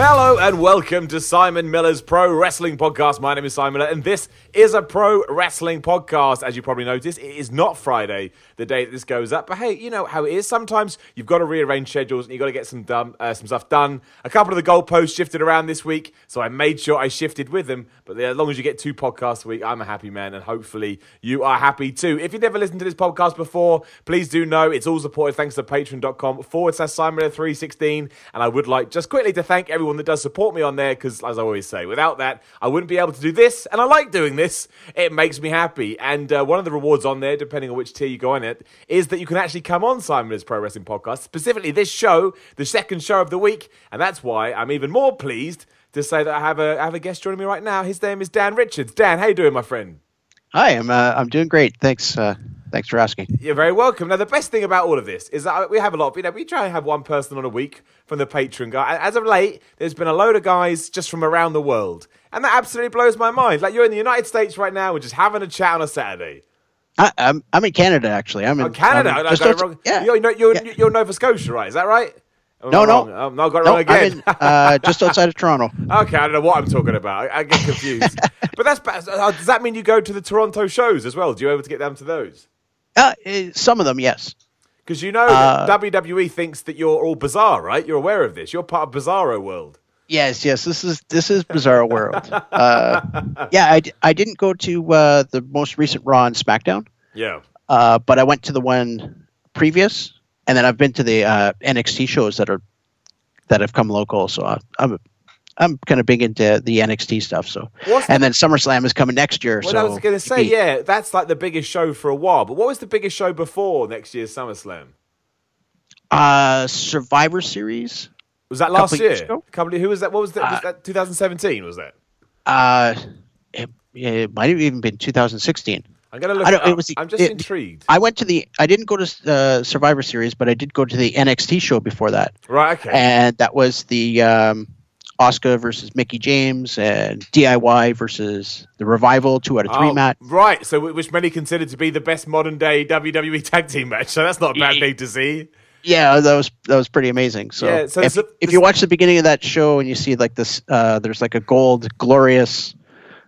Hello and welcome to Simon Miller's Pro Wrestling Podcast. My name is Simon Miller and this is a pro wrestling podcast. As you probably noticed, it is not Friday, the day that this goes up. But hey, you know how it is. Sometimes you've got to rearrange schedules and you've got to get some done, uh, some stuff done. A couple of the goalposts shifted around this week, so I made sure I shifted with them. But as long as you get two podcasts a week, I'm a happy man, and hopefully you are happy too. If you've never listened to this podcast before, please do know it's all supported thanks to patreon.com forward slash Simon Miller 316. And I would like just quickly to thank everyone that does support me on there because, as I always say, without that, I wouldn't be able to do this. And I like doing this, it makes me happy. And uh, one of the rewards on there, depending on which tier you go in it, is that you can actually come on Simon's Pro Wrestling Podcast, specifically this show, the second show of the week. And that's why I'm even more pleased to say that I have a, I have a guest joining me right now. His name is Dan Richards. Dan, how you doing, my friend? Hi, I'm uh, I'm doing great. Thanks uh, thanks for asking. You're very welcome. Now, the best thing about all of this is that we have a lot of, you know, we try and have one person on a week from the Patreon guy. As of late, there's been a load of guys just from around the world. And that absolutely blows my mind. Like, you're in the United States right now, we're just having a chat on a Saturday. I, I'm I'm in Canada actually. I'm in Oh, Canada? I'm I just got it wrong. yeah. You're, you're, Yeah. you're Nova Scotia, right? Is that right? Am No, no. wrong? Oh, no, I got it No, wrong again. I'm in uh, just outside of Toronto. Okay, I don't know what I'm talking about. I, I get confused. but that's uh, does that mean you go to the Toronto shows as well? Do you to get down to those? Uh, eh, some of them, yes. Because you know Uh, WWE thinks that you're all bizarre, right? You're aware of this. You're part of Bizarro World. Yes, yes. This is this is Bizarre World. Uh, yeah, I didn't go to uh, the most recent Raw and SmackDown, Yeah. uh, but I went to the one previous, and then I've been to the uh, NXT shows that are that have come local. So I, I'm I'm kind of big into the NXT stuff. So What's the- and then SummerSlam is coming next year. Well, so I was going to say, you- yeah, that's like the biggest show for a while. But what was the biggest show before next year's SummerSlam? Uh, Survivor Series. Was that last year? ago? Couple who was that? What was that? was Uh, that 2017? Was that? Uh, it, it might have even been 2016. I'm going to look I it don't- it up. was the- I'm just it- intrigued. I went to the. I didn't go to uh, Survivor Series, but I did go to the NXT show before that, right. Okay. and that was the um, Asuka versus Mickie James and DIY versus the Revival two out of three Oh, match. Right. So, which many consider to be the best modern day WWE tag team match. So that's not a bad Yeah. thing to see. Yeah, that was that was pretty amazing. So, Yeah, so if, this- if you watch the beginning of that show and you see like this, uh, there's like a gold glorious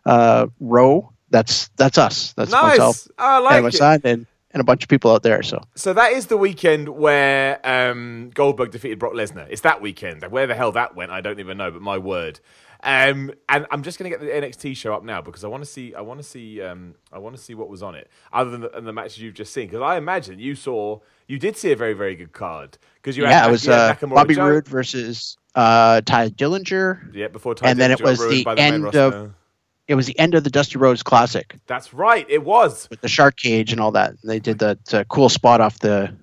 uh, row. That's that's us. That's Nice. myself I and like my it. and, and a bunch of people out there. So So that is the weekend where um, Goldberg defeated Brock Lesnar. It's that weekend. Where the hell that went, I don't even know. But my word. Um, and I'm just going to get the NXT show up now because I want to see. I want to see. Um, I want to see what was on it, other than the, than the matches you've just seen. Because I imagine you saw, you did see a very, very good card. Because you yeah, had, it was uh, Bobby Joe. Roode versus uh, Tye Dillinger. Yeah, before Ty and then it Dillinger was the the end roster. of- It was the end of the Dusty Rhodes Classic That's right. It was. with the shark cage and all that. They did that uh, cool spot off the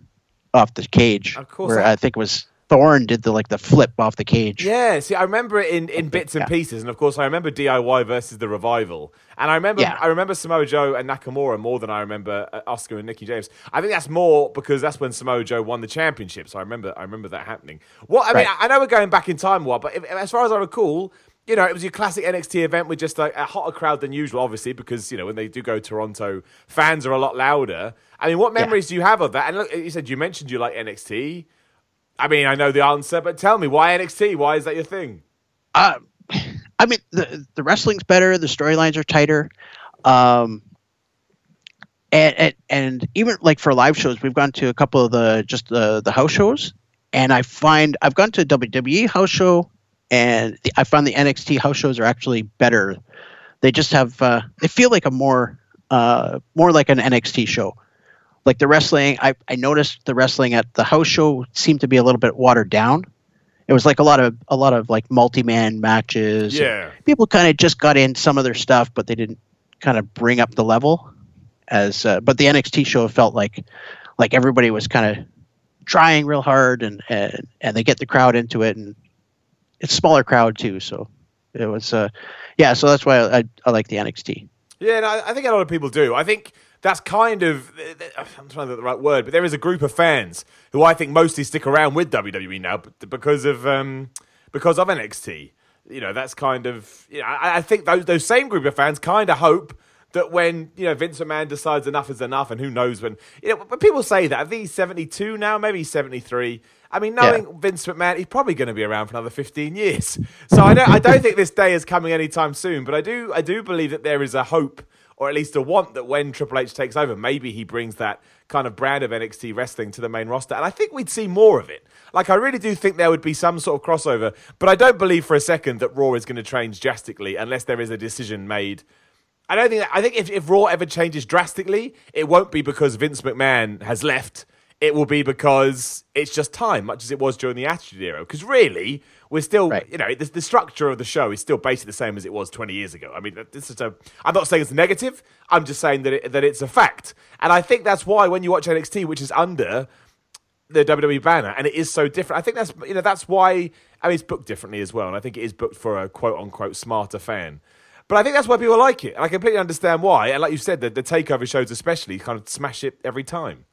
off the cage, Of course, where I- I think it was Thorne did the like the flip off the cage. Yeah, see, I remember it in, in bits and yeah. pieces, and of course, I remember DIY versus the Revival, and I remember Yeah. I remember Samoa Joe and Nakamura more than I remember uh, Asuka and Nikki James. I think that's more because that's when Samoa Joe won the championship, so I remember I remember that happening. What I mean, I know we're going back in time a while, but if, as far as I recall. You know, it was your classic NXT event with just like a hotter crowd than usual, obviously, because you know when they do go to Toronto, fans are a lot louder. I mean, what memories do you have of that? And look, you said you mentioned you like NXT. I mean, I know the answer, but tell me why NXT? Why is that your thing? Uh, I mean, the the wrestling's better. The storylines are tighter. Um, and, and and even like for live shows, we've gone to a couple of the just the the house shows, and I find I've gone to a WWE house show, and the, I found the NXT house shows are actually better. They just have uh, they feel like a more uh, more like an NXT show. Like the wrestling, I, I noticed the wrestling at the house show seemed to be a little bit watered down. It was like a lot of a lot of like multi man matches. Yeah. people kind of just got in some of their stuff, but they didn't kind of bring up the level. As uh, but the NXT show felt like like everybody was kind of trying real hard and, and and they get the crowd into it and it's smaller crowd too. So it was uh yeah. So that's why I I like the NXT. Yeah, no, I think a lot of people do. I think that's kind of I'm trying to get the right word, but there is a group of fans who I think mostly stick around with WWE now because of um, because of NXT. You know, that's kind of you know, I, I think those those same group of fans kind of hope that when you know Vince McMahon decides enough is enough, and who knows when you know when people say that, he's seventy two now, maybe seventy three. I mean, knowing yeah. Vince McMahon, he's probably going to be around for another fifteen years. So I don't, I don't think this day is coming anytime soon. But I do, I do believe that there is a hope, or at least a want, that when Triple H takes over, maybe he brings that kind of brand of NXT wrestling to the main roster, and I think we'd see more of it. Like, I really do think there would be some sort of crossover, but I don't believe for a second that Raw is going to change drastically unless there is a decision made I don't think. That, I think if, if Raw ever changes drastically, it won't be because Vince McMahon has left. It will be because it's just time, much as it was during the Attitude Era. Because really, we're still, right. you know, the, the, structure of the show is still basically the same as it was 20 years ago. I mean, this is a. I'm not saying it's negative. I'm just saying that it, that it's a fact, and I think that's why when you watch NXT, which is under the WWE banner, and it is so different. I think that's you know that's why. I mean, it's booked differently as well, and I think it is booked for a quote unquote smarter fan. But I think that's why people like it. And I completely understand why. And like you said, the, the takeover shows especially kind of smash it every time.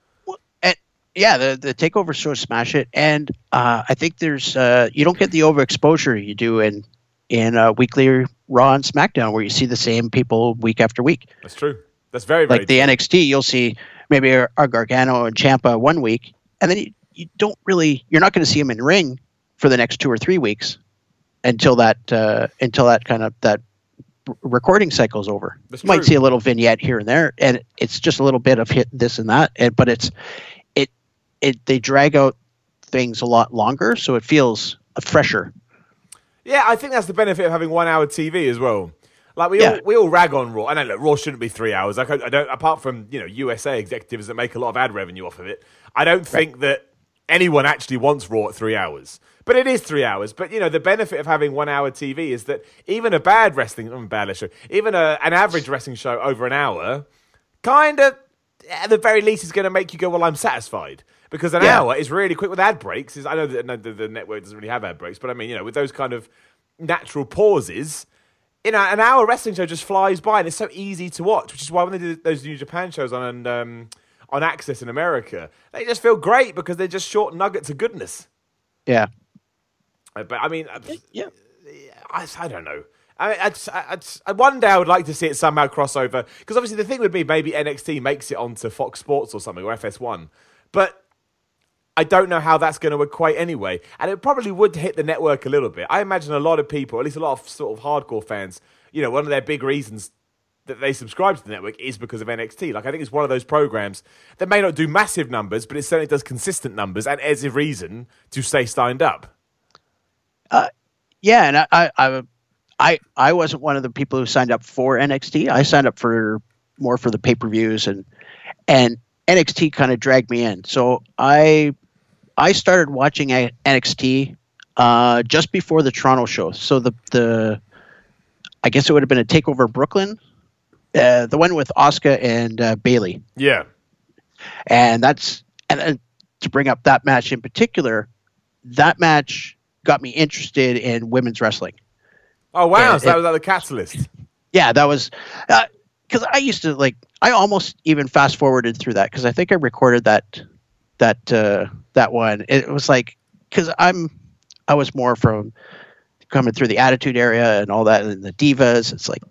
Yeah, the, the takeover shows smash it. And uh, I think there's uh, you don't get the overexposure you do in in uh, weekly Raw and SmackDown where you see the same people week after week. That's true. That's very, very like the NXT. You'll see maybe a, a Gargano and Ciampa one week, and then you, you don't really you're not going to see them in ring for the next two or three weeks until that uh, until that kind of that recording cycle's over. That's you true. might see a little vignette here and there, and it's just a little bit of hit this and that, and, but it's it they drag out things a lot longer, so it feels fresher. Yeah, I think that's the benefit of having one hour TV as well. Like we yeah. all we all rag on Raw. I know look, Raw shouldn't be three hours. Like I, I, don't. Apart from you know USA executives that make a lot of ad revenue off of it, I don't right. think that anyone actually wants Raw at three hours. But it is three hours. But you know, the benefit of having one hour TV is that even a bad wrestling, not bad show, even a, an average wrestling show over an hour, kind of, at the very least, is going to make you go, "Well, I'm satisfied." Because an yeah. hour is really quick with ad breaks. Is I know that the, the network doesn't really have ad breaks, but I mean, you know, with those kind of natural pauses, you know, an hour wrestling show just flies by, and it's so easy to watch. Which is why when they do those New Japan shows on um, on AXS in America, they just feel great because they're just short nuggets of goodness. Yeah, uh, but I mean, uh, yeah, I, I don't know. I, I, I, one day I would like to see it somehow crossover because obviously the thing would be maybe NXT makes it onto Fox Sports or something or FS1, but I don't know how that's going to equate anyway, and it probably would hit the network a little bit. I imagine a lot of people, at least a lot of sort of hardcore fans, you know, one of their big reasons that they subscribe to the network is because of NXT. Like I think it's one of those programs that may not do massive numbers, but it certainly does consistent numbers and as a reason to stay signed up. Uh, yeah, and I, I, I, I wasn't one of the people who signed up for NXT. I signed up for more for the pay per views and and NXT kind of dragged me in. So I, I started watching NXT uh, just before the Toronto show. So the the, I guess it would have been a Takeover Brooklyn, uh, the one with Asuka and uh, Bayley. Yeah, and that's and, and to bring up that match in particular, that match got me interested in women's wrestling. Oh wow! And, so that was like the catalyst. Yeah, that was because uh, I used to like. I almost even fast forwarded through that because I think I recorded that that uh, that one. It was like because I'm I was more from coming through the Attitude Era and all that and the divas. It's like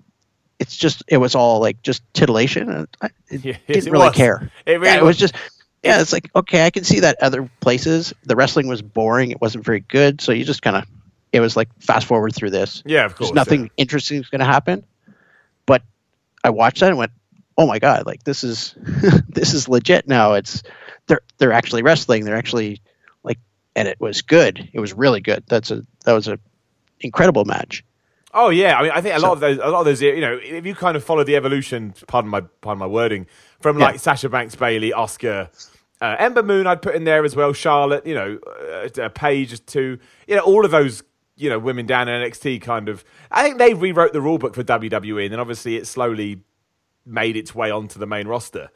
it's just it was all like just titillation and I yes, didn't really was. care. It, really yeah, it was just yeah, it's like okay, I can see that other places the wrestling was boring. It wasn't very good, so you just kind of it was like fast forward through this. Yeah, of course. There's nothing yeah. interesting is going to happen. But I watched that and went, "Oh my god! Like this is this is legit now. It's they're they're actually wrestling. They're actually like, and it was good. It was really good. That's a that was a incredible match. Oh yeah, I mean, I think a lot so, of those, a lot of those, you know, if you kind of follow the evolution, pardon my, pardon my wording, from like yeah. Sasha Banks, Bayley, Asuka, uh, Ember Moon, I'd put in there as well. Charlotte, you know, uh, uh, Paige too. You know, all of those, you know, women down in NXT kind of. I think they rewrote the rule book for WWE, and then obviously it slowly made its way onto the main roster.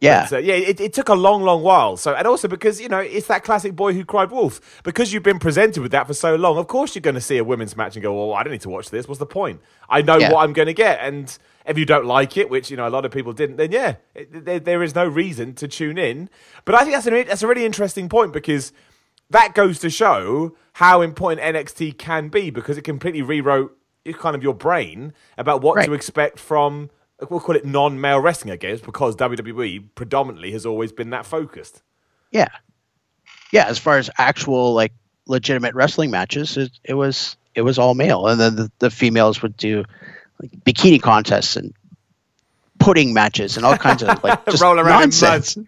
Yeah. But, uh, yeah, it, it took a long, long while. So, and also because you know it's that classic boy who cried wolf. Because you've been presented with that for so long, of course you're going to see a women's match and go, "Well, I don't need to watch this. What's the point? I know Yeah. what I'm going to get." And if you don't like it, which you know a lot of people didn't, then yeah, it, there, there is no reason to tune in. But I think that's a that's a really interesting point because that goes to show how important NXT can be because it completely rewrote kind of your brain about what Right. to expect from we'll call it non-male wrestling, I guess, because WWE predominantly has always been that focused. Yeah. Yeah, as far as actual like legitimate wrestling matches, it, it was it was all male, and then the, the females would do like bikini contests and pudding matches and all kinds of like just Roll around in nonsense. mud.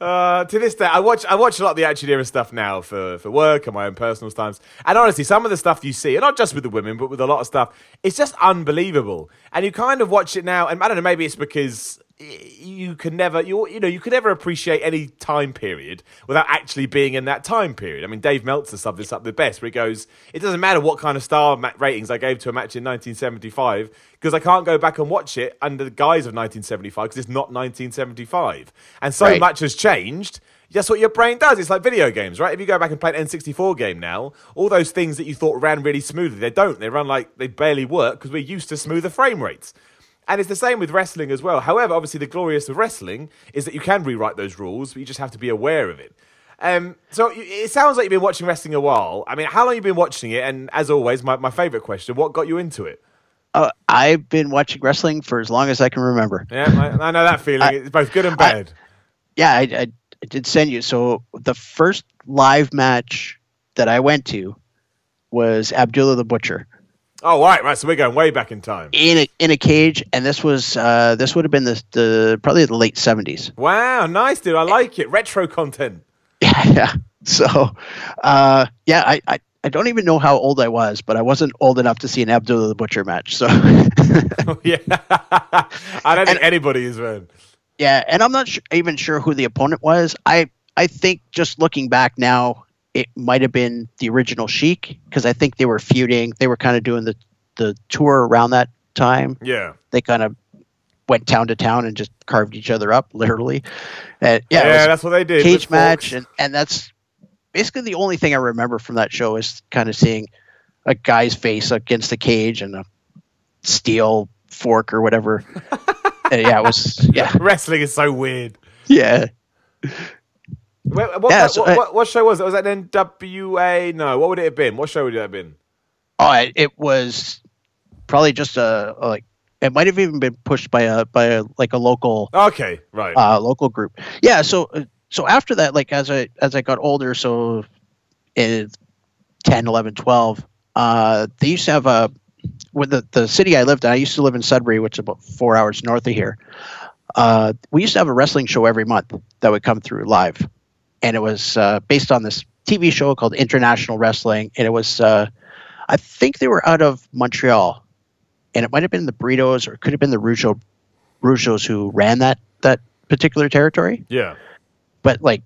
Uh, to this day, I watch I watch a lot of the Attitude Era stuff now for, for work and my own personal times. And honestly, some of the stuff you see, and not just with the women, but with a lot of stuff, it's just unbelievable. And you kind of watch it now, and I don't know, maybe it's because you can never you you know you can never appreciate any time period without actually being in that time period. I mean, Dave Meltzer summed this up the best, where he goes, "It doesn't matter what kind of star ratings I gave to a match in 1975 because I can't go back and watch it under the guise of 1975 because it's not 1975, and so Right. much has changed." That's what your brain does. It's like video games, right? If you go back and play an N64 game now, all those things that you thought ran really smoothly, they don't. They run like they barely work because we're used to smoother frame rates. And it's the same with wrestling as well. However, obviously, the glorious of wrestling is that you can rewrite those rules, but you just have to be aware of it. Um, so it sounds like you've been watching wrestling a while. I mean, how long have you been watching it? And as always, my, my favorite question: What got you into it? Uh, I've been watching wrestling for as long as I can remember. Yeah, I, I know that feeling. I- it's both good and bad. Yeah, I, I, I did send you. So the first live match that I went to was Abdullah the Butcher oh, right, right. So we're going way back in time. in a in a cage, and this was uh, this would have been the, the probably the late seventies. Wow, nice, dude. I like it. Retro content. Yeah, yeah. So, uh, yeah, I, I, I don't even know how old I was, but I wasn't old enough to see an Abdullah the Butcher match. So, yeah, I don't think anybody is, man. yeah, and I'm not even sure who the opponent was. I, I think just looking back now, it might have been the original Sheik because I think they were feuding. They were kind of doing the, the tour around that time. Yeah. They kind of went town to town and just carved each other up, literally. And yeah, Yeah, that's what they did. cage match and, and that's basically the only thing I remember from that show is kind of seeing a guy's face against the cage and a steel fork or whatever. And uh, yeah, it was yeah. Wrestling is so weird. Yeah. Wait, what, Yeah, what, so what, what, what show was it? Was that NWA? No, what would it have been? What show would it have been? Oh, it, it was probably just a, a, like it might have even been pushed by a by a like a local Okay, right. uh, local group. Yeah, so uh, so after that, like as I as I got older, so in 10, 11, 12, uh, they used to have a with the the city I lived in. I used to live in Sudbury, which is about four hours north of here. Uh, we used to have a wrestling show every month that would come through live, and it was uh, based on this TV show called International Wrestling, and it was uh, I think they were out of Montreal, and it might have been the Britos or it could have been the Rougeau Rougeaus who ran that that particular territory. yeah. But like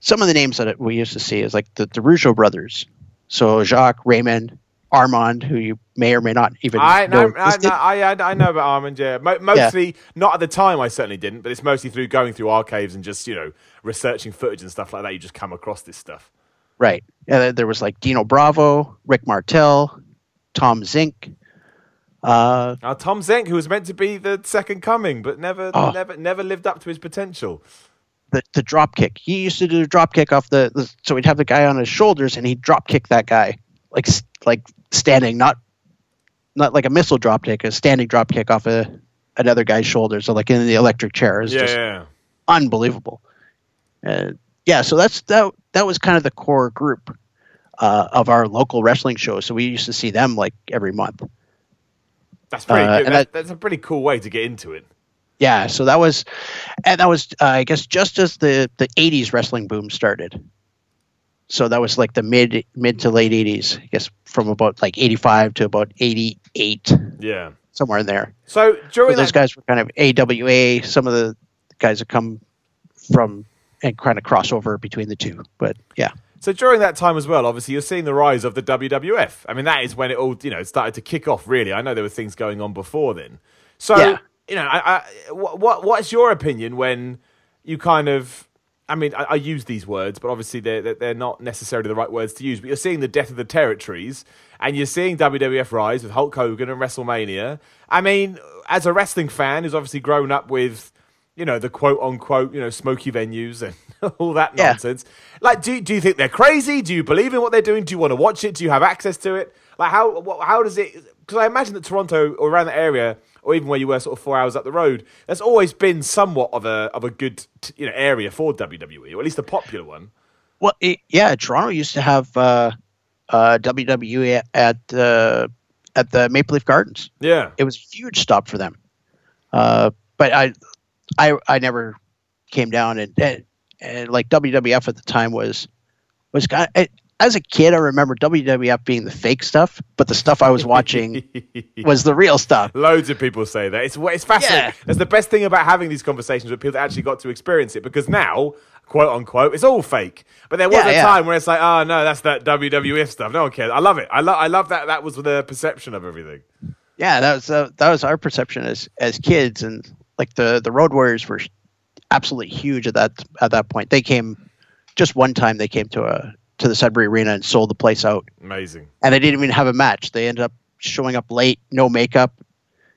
some of the names that we used to see is like the, the Rougeau brothers. So Jacques, Raymond, Armand, who you may or may not even I know. I, know I, I I know about Armand. Yeah, Mo- mostly not at the time. I certainly didn't, but it's mostly through going through archives and just you know researching footage and stuff like that. You just come across this stuff. Right. And then there was like Dino Bravo, Rick Martel, Tom Zenk. Uh, Now, Tom Zenk, who was meant to be the second coming, but never, Oh. never, never lived up to his potential. the, the drop kick. He used to do a drop kick off the, the so he'd have the guy on his shoulders and he'd drop kick that guy like like standing, not not like a missile drop kick, a standing drop kick off a another guy's shoulders, so like in the electric chair. is Yeah, just yeah. unbelievable. Uh, yeah, so that's that. That was kind of the core group uh, of our local wrestling show. So we used to see them like every month. That's pretty Uh, good. That, I- that's a pretty cool way to get into it. Yeah, so that was, and that was uh, I guess just as the the '80s wrestling boom started. So that was like the mid mid to late '80s. I guess from about like '85 to about '88, Yeah. somewhere in there. So So during those that, guys were kind of AWA. Some of the guys that come from and kind of crossover between the two. But yeah, So during that time as well, obviously you're seeing the rise of the WWF. I mean, that is when it all you know started to kick off. Really, I know there were things going on before then. So Yeah. you know, I, I, what what what's your opinion when you kind of. I mean, I, I use these words, but obviously they're, they're not necessarily the right words to use. But you're seeing the death of the territories, and you're seeing WWF rise with Hulk Hogan and WrestleMania. I mean, as a wrestling fan who's obviously grown up with, you know, the quote unquote, you know, smoky venues and all that Yeah. nonsense. Like, do do you think they're crazy? Do you believe in what they're doing? Do you want to watch it? Do you have access to it? Like, how how does it? Because I imagine that Toronto or around the area, or even where you were, sort of four hours up the road, there's always been somewhat of a of a good you know area for WWE, or at least a popular one. Well, it, yeah, Toronto used to have uh, uh, WWE at uh, at the Maple Leaf Gardens. Yeah, It was a huge stop for them. Uh, but I, I, I never came down and, and, and like WWF at the time was was kind of, as a kid I remember WWF being the fake stuff, but the stuff I was watching was the real stuff. Loads of people say that. It's it's fascinating. Yeah. That's the best thing about having these conversations with people that actually got to experience it because now, quote unquote, it's all fake. But there was Yeah, a yeah. time where it's like, oh no, that's that WWF stuff. No one cares. I love it. I love I love that that was the perception of everything. Yeah, that was uh, that was our perception as as kids, and like the the Road Warriors were absolutely huge at that at that point. They came just one time. They came to a to the Sudbury Arena and sold the place out, Amazing. and they didn't even have a match. They ended up showing up late, no makeup,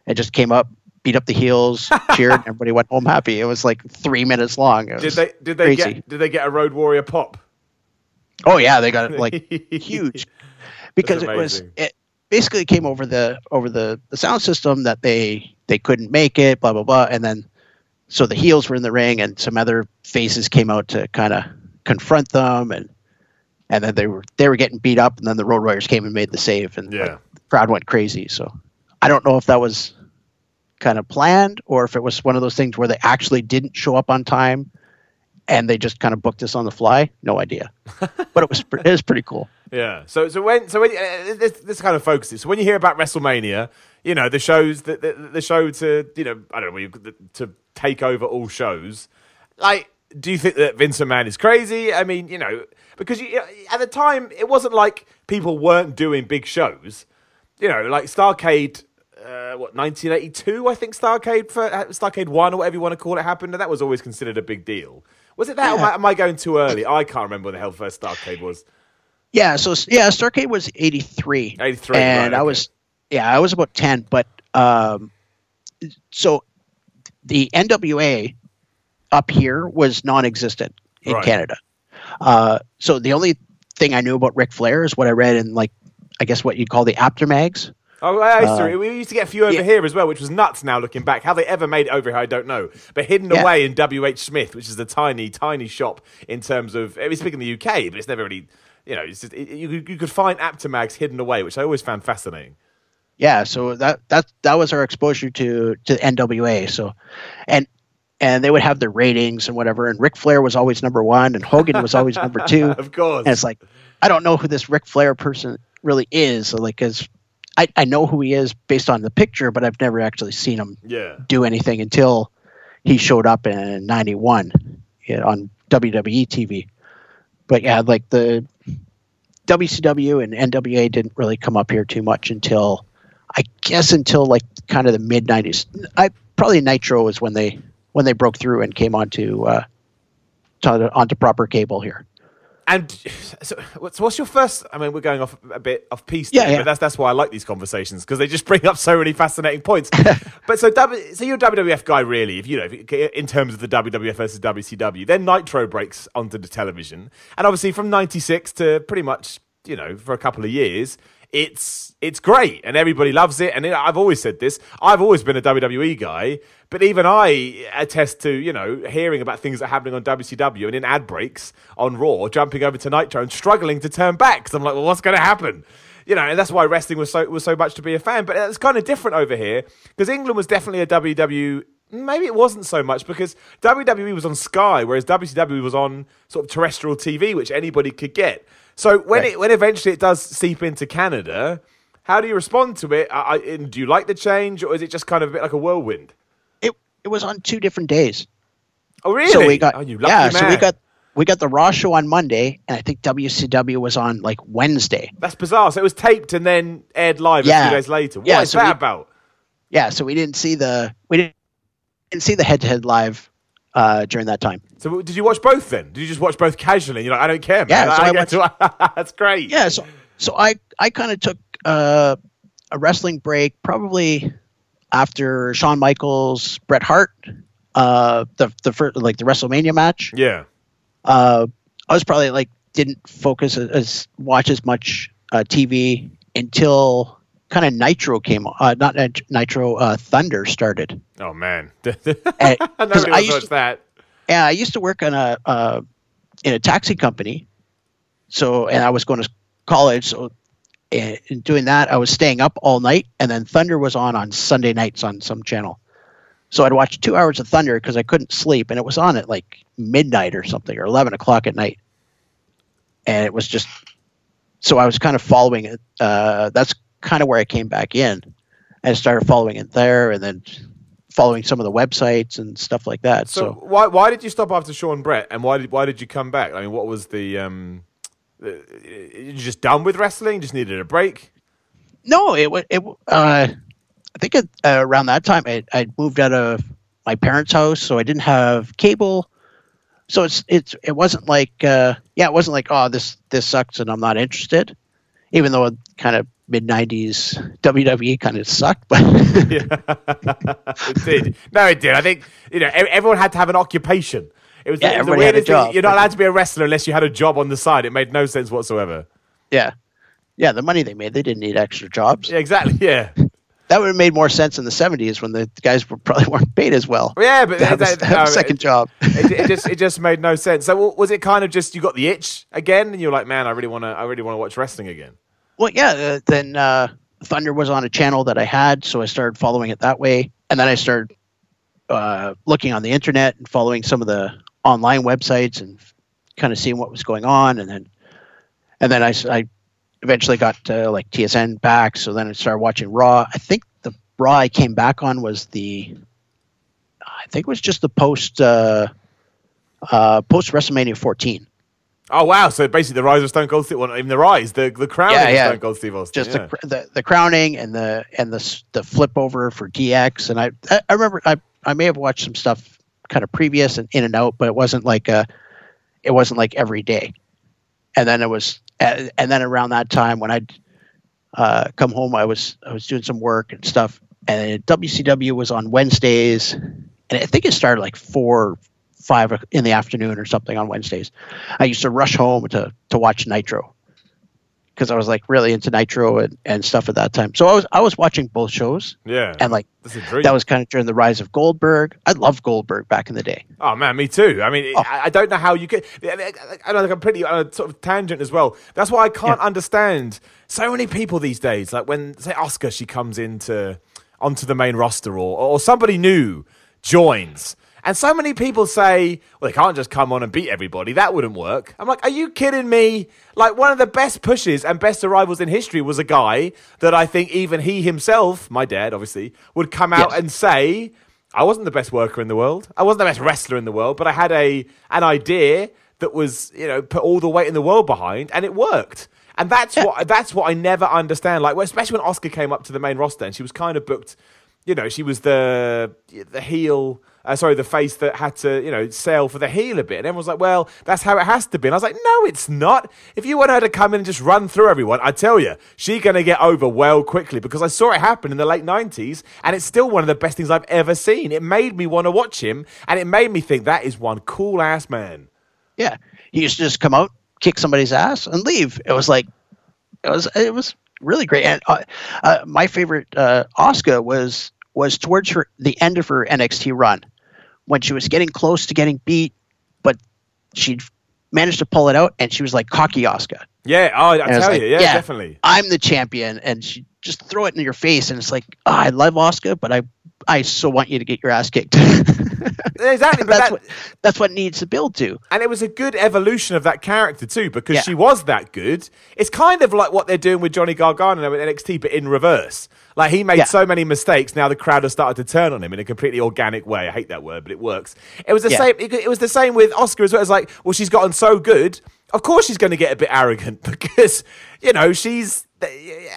and just came up, beat up the heels, cheered, and everybody went home happy. It was like three minutes long. It Did they did they crazy. get did they get a Road Warrior pop? Oh yeah, they got it like huge because it was it basically came over the over the the sound system that they they couldn't make it, blah blah blah, and then so the heels were in the ring and some other faces came out to kind of confront them and and then they were they were getting beat up and then the Road Warriors came and made the save and Yeah. like, the crowd went crazy. So I don't know if that was kind of planned or if it was one of those things where they actually didn't show up on time and they just kind of booked us on the fly. No idea, but it was it was pretty cool. Yeah. So so when so when uh, this, this kind of focuses. So when you hear about WrestleMania, you know the shows the the, the show to you know I don't know to take over all shows. Like, do you think that Vince McMahon is crazy? I mean, you know, because you, at the time it wasn't like people weren't doing big shows. You know, like Starcade. Uh, what 1982? I think Starcade for uh, Starcade One or whatever you want to call it happened, and that was always considered a big deal. Was it that? Or am I, am I going too early? I can't remember when the hell first Starcade was. Yeah, so yeah, Starcade was eighty three. 83, and right, I okay. was yeah, I was about ten. But um, so the NWA up here was non-existent in Right. Canada. Uh, so the only thing I knew about Ric Flair is what I read in like I guess what you'd call the Apter mags. Oh, I used to. Uh, we used to get a few over yeah. here as well, which was nuts. Now looking back, how they ever made it over here, I don't know. But hidden Yeah. away in WH Smith, which is a tiny, tiny shop in terms of. I mean, speaking of the UK, but it's never really. You know, it's just, it, you, you could find Apter mags hidden away, which I always found fascinating. Yeah, so that that that was our exposure to to NWA. So, and and they would have their ratings and whatever. And Ric Flair was always number one, and Hogan was always number two. Of course. And it's like, I don't know who this Ric Flair person really is. So like, cause I, I know who he is based on the picture, but I've never actually seen him yeah. do anything until he showed up in 91 yeah, on WWE TV. But yeah, like the WCW and NWA didn't really come up here too much until I guess until like kind of the mid 90s. I probably Nitro was when they when they broke through and came onto uh to, onto proper cable here. And so, so what's your first? I mean, we're going off a bit off piece, Yeah, yeah. but that's that's why I like these conversations because they just bring up so many fascinating points. but so, so you're a WWF guy, really? If you know, if in terms of the WWF versus WCW, then Nitro breaks onto the television, and obviously from '96 to pretty much, you know, for a couple of years. It's it's great and everybody loves it. And it, I've always said this I've always been a WWE guy but even I attest to you know hearing about things that are happening on WCW and in ad breaks on Raw jumping over to Nitro and struggling to turn back. Because I'm like well what's going to happen? You know and that's why wrestling was so was so much to be a fan. But it's kind of different over here because England was definitely a WWE maybe it wasn't so much because WWE was on Sky whereas WCW was on sort of terrestrial TV which anybody could get so when Right. it when eventually it does seep into Canada, how do you respond to it? I, I, and do you like the change, or is it just kind of a bit like a whirlwind? It it was on two different days. Oh, really? So we got oh, you lucky yeah. man. So we got we got the Raw show on Monday, and I think WCW was on like Wednesday. That's bizarre. So it was taped and then aired live a few days later. What is Yeah, so that we- about? Yeah, so we didn't see the we didn't, didn't see the head to head live uh, during that time. So did you watch both then? Did you just watch both casually? You're like, I don't care, man. Yeah, so I I get to- that's great. Yeah, so so I I kind of took uh, a wrestling break probably after Shawn Michaels, Bret Hart, uh, the the first, like the WrestleMania match. Yeah. Uh, I was probably like didn't focus as, as watch as much uh, TV until kind of Nitro came, uh, not Nitro, uh, Thunder started. Oh man. And- 'cause I used to that. Yeah, I used to work on a uh, in a taxi company, so and I was going to college, so and in doing that, I was staying up all night, and then Thunder was on on Sunday nights on some channel. So I'd watch two hours of Thunder because I couldn't sleep, and it was on at like midnight or something, or eleven o'clock at night, and it was just so I was kind of following it. Uh, that's kind of where I came back in, and started following it there, and then following some of the websites and stuff like that. So, so why why did you stop after Shawn Bret, and why did why did you come back? I mean, what was the um? You just done with wrestling? Just needed a break? No, it was. It, uh, I think it, uh, around that time I I moved out of my parents' house, so I didn't have cable. So it's it's it wasn't like uh, yeah, it wasn't like oh this this sucks and I'm not interested. Even though it kind of mid '90s WWE kind of sucked, but it did. No, it did. I think you know everyone had to have an occupation. It was, Yeah, it was the everybody had a thing. job. You're not allowed to be a wrestler unless you had a job on the side. It made no sense whatsoever. yeah, yeah, the money they made, they didn't need extra jobs. Yeah, exactly. Yeah, That would have made more sense in the '70s when the guys were probably weren't paid as well. yeah, but To have a, that- have a no, second it, job. it, it just it just made no sense. So was it kind of just you got the itch again, and you're like, man, I really want to, I really want to watch wrestling again. Well, yeah. Uh, then uh, Thunder was on a channel that I had, so I started following it that way, and then I started uh, looking on the internet and following some of the online websites and kind of seeing what was going on, and then and then I, I eventually got uh, like TSN back, so then I started watching Raw. I think the Raw I came back on was the I think it was just the post uh, uh, post WrestleMania 14. Oh wow! So basically, the rise of Stone Cold Steve, well, even the rise, the the crown Yeah, of. Stone Cold Steve Austin. just yeah. the, the the crowning and the and the the flip over for DX and I I remember I I may have watched some stuff kind of previous and in and out but it wasn't like uh it wasn't like every day and then it was and and then around that time when I'd uh, come home I was I was doing some work and stuff and WCW was on Wednesdays and I think it started like four five in the afternoon or something on Wednesdays I used to rush home to to watch Nitro because I was like really into Nitro and, and stuff at that time. So I was I was watching both shows yeah, and like that's a dream. that was kind of during the rise of Goldberg. I loved Goldberg back in the day. Oh man, me too. I mean, Oh. I, I don't know how you could. I know, pretty on a sort of tangent as well. That's why I can't understand so many people these days. Like when say Asuka, she comes into onto the main roster, or or somebody new joins. And so many people say, well, they can't just come on and beat everybody. That wouldn't work. I'm like, are you kidding me? Like, one of the best pushes and best arrivals in history was a guy that I think even he himself, my dad, obviously, would come out Yes. and say, I wasn't the best worker in the world. I wasn't the best wrestler in the world, but I had a an idea that was, you know, put all the weight in the world behind, and it worked. And that's what that's what I never understand. Like, especially when Asuka came up to the main roster, and she was kind of booked. You know, she was the the heel. Uh, sorry, the face that had to, you know, sail for the heel a bit. And everyone's like, well, that's how it has to be. And I was like, no, it's not. If you want her to come in and just run through everyone, I tell you, she's going to get over well quickly because I saw it happen in the late 90s and it's still one of the best things I've ever seen. It made me want to watch him and it made me think that is one cool ass man. Yeah, he used to just come out, kick somebody's ass, and leave. It was like it was it was really great. And uh, uh, my favorite uh, Asuka was was towards her the end of her NXT run when she was getting close to getting beat, but she managed to pull it out, and she was like cocky Asuka. Yeah, oh, I tell like, you, yeah, definitely. I'm the champion, and she just throw it in your face, and it's like, oh, I love Asuka, but I, I so want you to get your ass kicked. Exactly, but that's that, what that's what needs to build to. And it was a good evolution of that character too, because Yeah. she was that good. It's kind of like what they're doing with Johnny Gargano in NXT, but in reverse. Like he made Yeah. so many mistakes, now the crowd has started to turn on him in a completely organic way. I hate that word, but it works. It was the Yeah. same. It, it was the same with Asuka as well. It's like, well, she's gotten so good. Of course, she's going to get a bit arrogant because you know she's.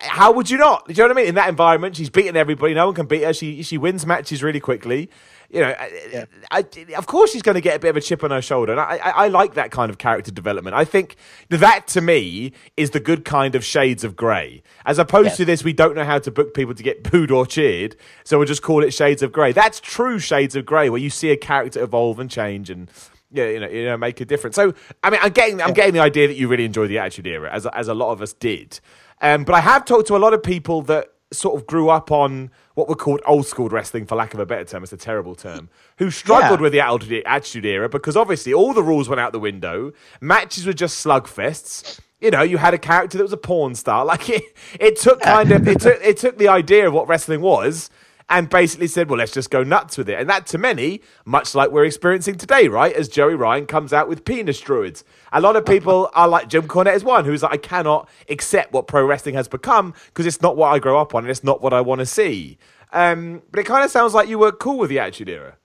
How would you not? Do you know what I mean? In that environment, she's beating everybody. No one can beat her. She she wins matches really quickly. You know, yeah. I, I, of course she's going to get a bit of a chip on her shoulder. And I, I, I, like that kind of character development. I think that to me is the good kind of shades of grey. As opposed yes. to this, we don't know how to book people to get booed or cheered, so we'll just call it shades of grey. That's true shades of grey, where you see a character evolve and change and yeah, you know, you know, make a difference. So, I mean, I'm getting, I'm getting the idea that you really enjoy the Attitude Era, as as a lot of us did. Um, but I have talked to a lot of people that sort of grew up on what were called old school wrestling, for lack of a better term. It's a terrible term. Who struggled yeah. with the Attitude Era because obviously all the rules went out the window. Matches were just slugfests. You know, you had a character that was a porn star. Like it, it took kind of it took it took the idea of what wrestling was and basically said, well, let's just go nuts with it. And that to many, much like we're experiencing today, right? As Joey Ryan comes out with penis druids. A lot of people are like Jim Cornette is one who's like, I cannot accept what pro wrestling has become because it's not what I grow up on and it's not what I want to see. Um, but it kind of sounds like you were cool with the Attitude Era.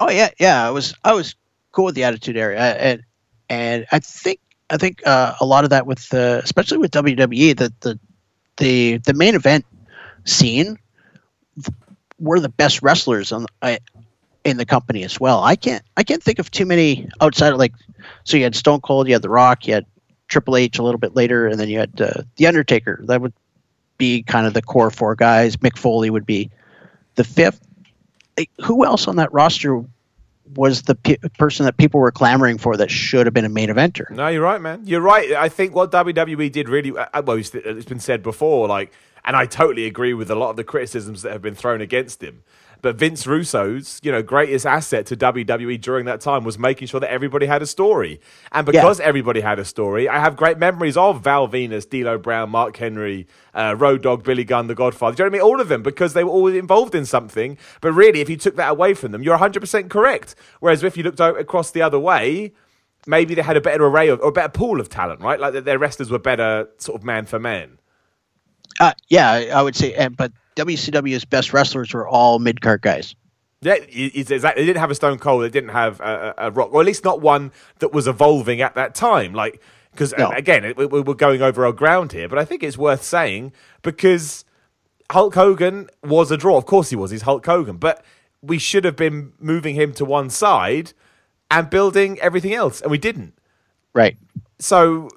Oh yeah, yeah. I was I was cool with the Attitude Era, and and I think I think uh, a lot of that with uh, especially with WWE that the the the main event scene were the best wrestlers on I, in the company as well. I can't I can't think of too many outside of like so you had Stone Cold, you had The Rock, you had Triple H a little bit later, and then you had uh, The Undertaker. That would be kind of the core four guys. Mick Foley would be the fifth. Like, who else on that roster was the pe- person that people were clamoring for that should have been a main eventer? No, you're right, man. You're right. I think what WWE did really uh, well. It's been said before, like and I totally agree with a lot of the criticisms that have been thrown against him. But Vince Russo's, you know, greatest asset to WWE during that time was making sure that everybody had a story. And because yeah. everybody had a story, I have great memories of Val Venis, D'Lo Brown, Mark Henry, uh, Road Dog, Billy Gunn, The Godfather. Do you know what I mean? All of them because they were all involved in something. But really, if you took that away from them, you're 100% correct. Whereas if you looked across the other way, maybe they had a better array of, or a better pool of talent, right? Like their wrestlers were better sort of man for man. Uh, yeah, I would say, but WCW's best wrestlers were all mid card guys. Yeah, exactly. They didn't have a Stone Cold. They didn't have a, a, Rock, or at least not one that was evolving at that time. Like, because no. again, we, we're going over our ground here, but I think it's worth saying because Hulk Hogan was a draw. Of course, he was. He's Hulk Hogan, but we should have been moving him to one side and building everything else, and we didn't. Right. So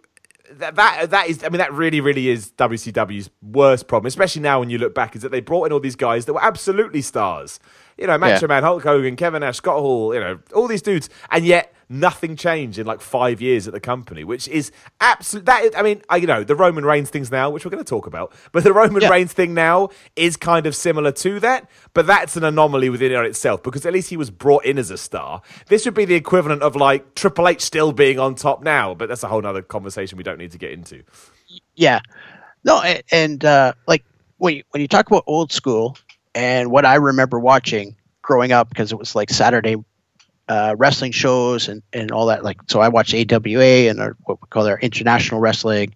that, that that is I mean that really really is WCW's worst problem, especially now when you look back, is that they brought in all these guys that were absolutely stars. You know, Macho yeah. Man, Hulk Hogan, Kevin Nash, Scott Hall, you know, all these dudes, and yet nothing changed in like five years at the company, which is absolute. That I mean, I, you know, the Roman Reigns things now, which we're going to talk about, but the Roman yeah. Reigns thing now is kind of similar to that, but that's an anomaly within it itself because at least he was brought in as a star. This would be the equivalent of like Triple H still being on top now, but that's a whole other conversation we don't need to get into. Yeah, no, and uh, like when you, when you talk about old school and what I remember watching growing up because it was like Saturday uh, wrestling shows and, and all that. Like, so I watched AWA and our, what we call their international wrestling.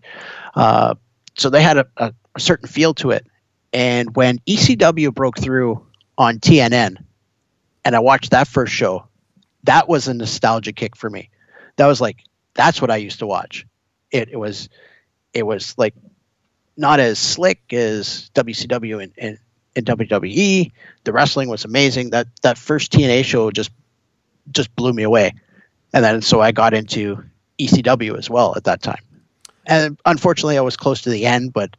Uh, so they had a, a, certain feel to it. And when ECW broke through on TNN, and I watched that first show, that was a nostalgia kick for me. That was like that's what I used to watch. It, it was it was like not as slick as WCW and, and, and WWE. The wrestling was amazing. That that first TNN show just just blew me away. And then so I got into ECW as well at that time. And unfortunately, I was close to the end, but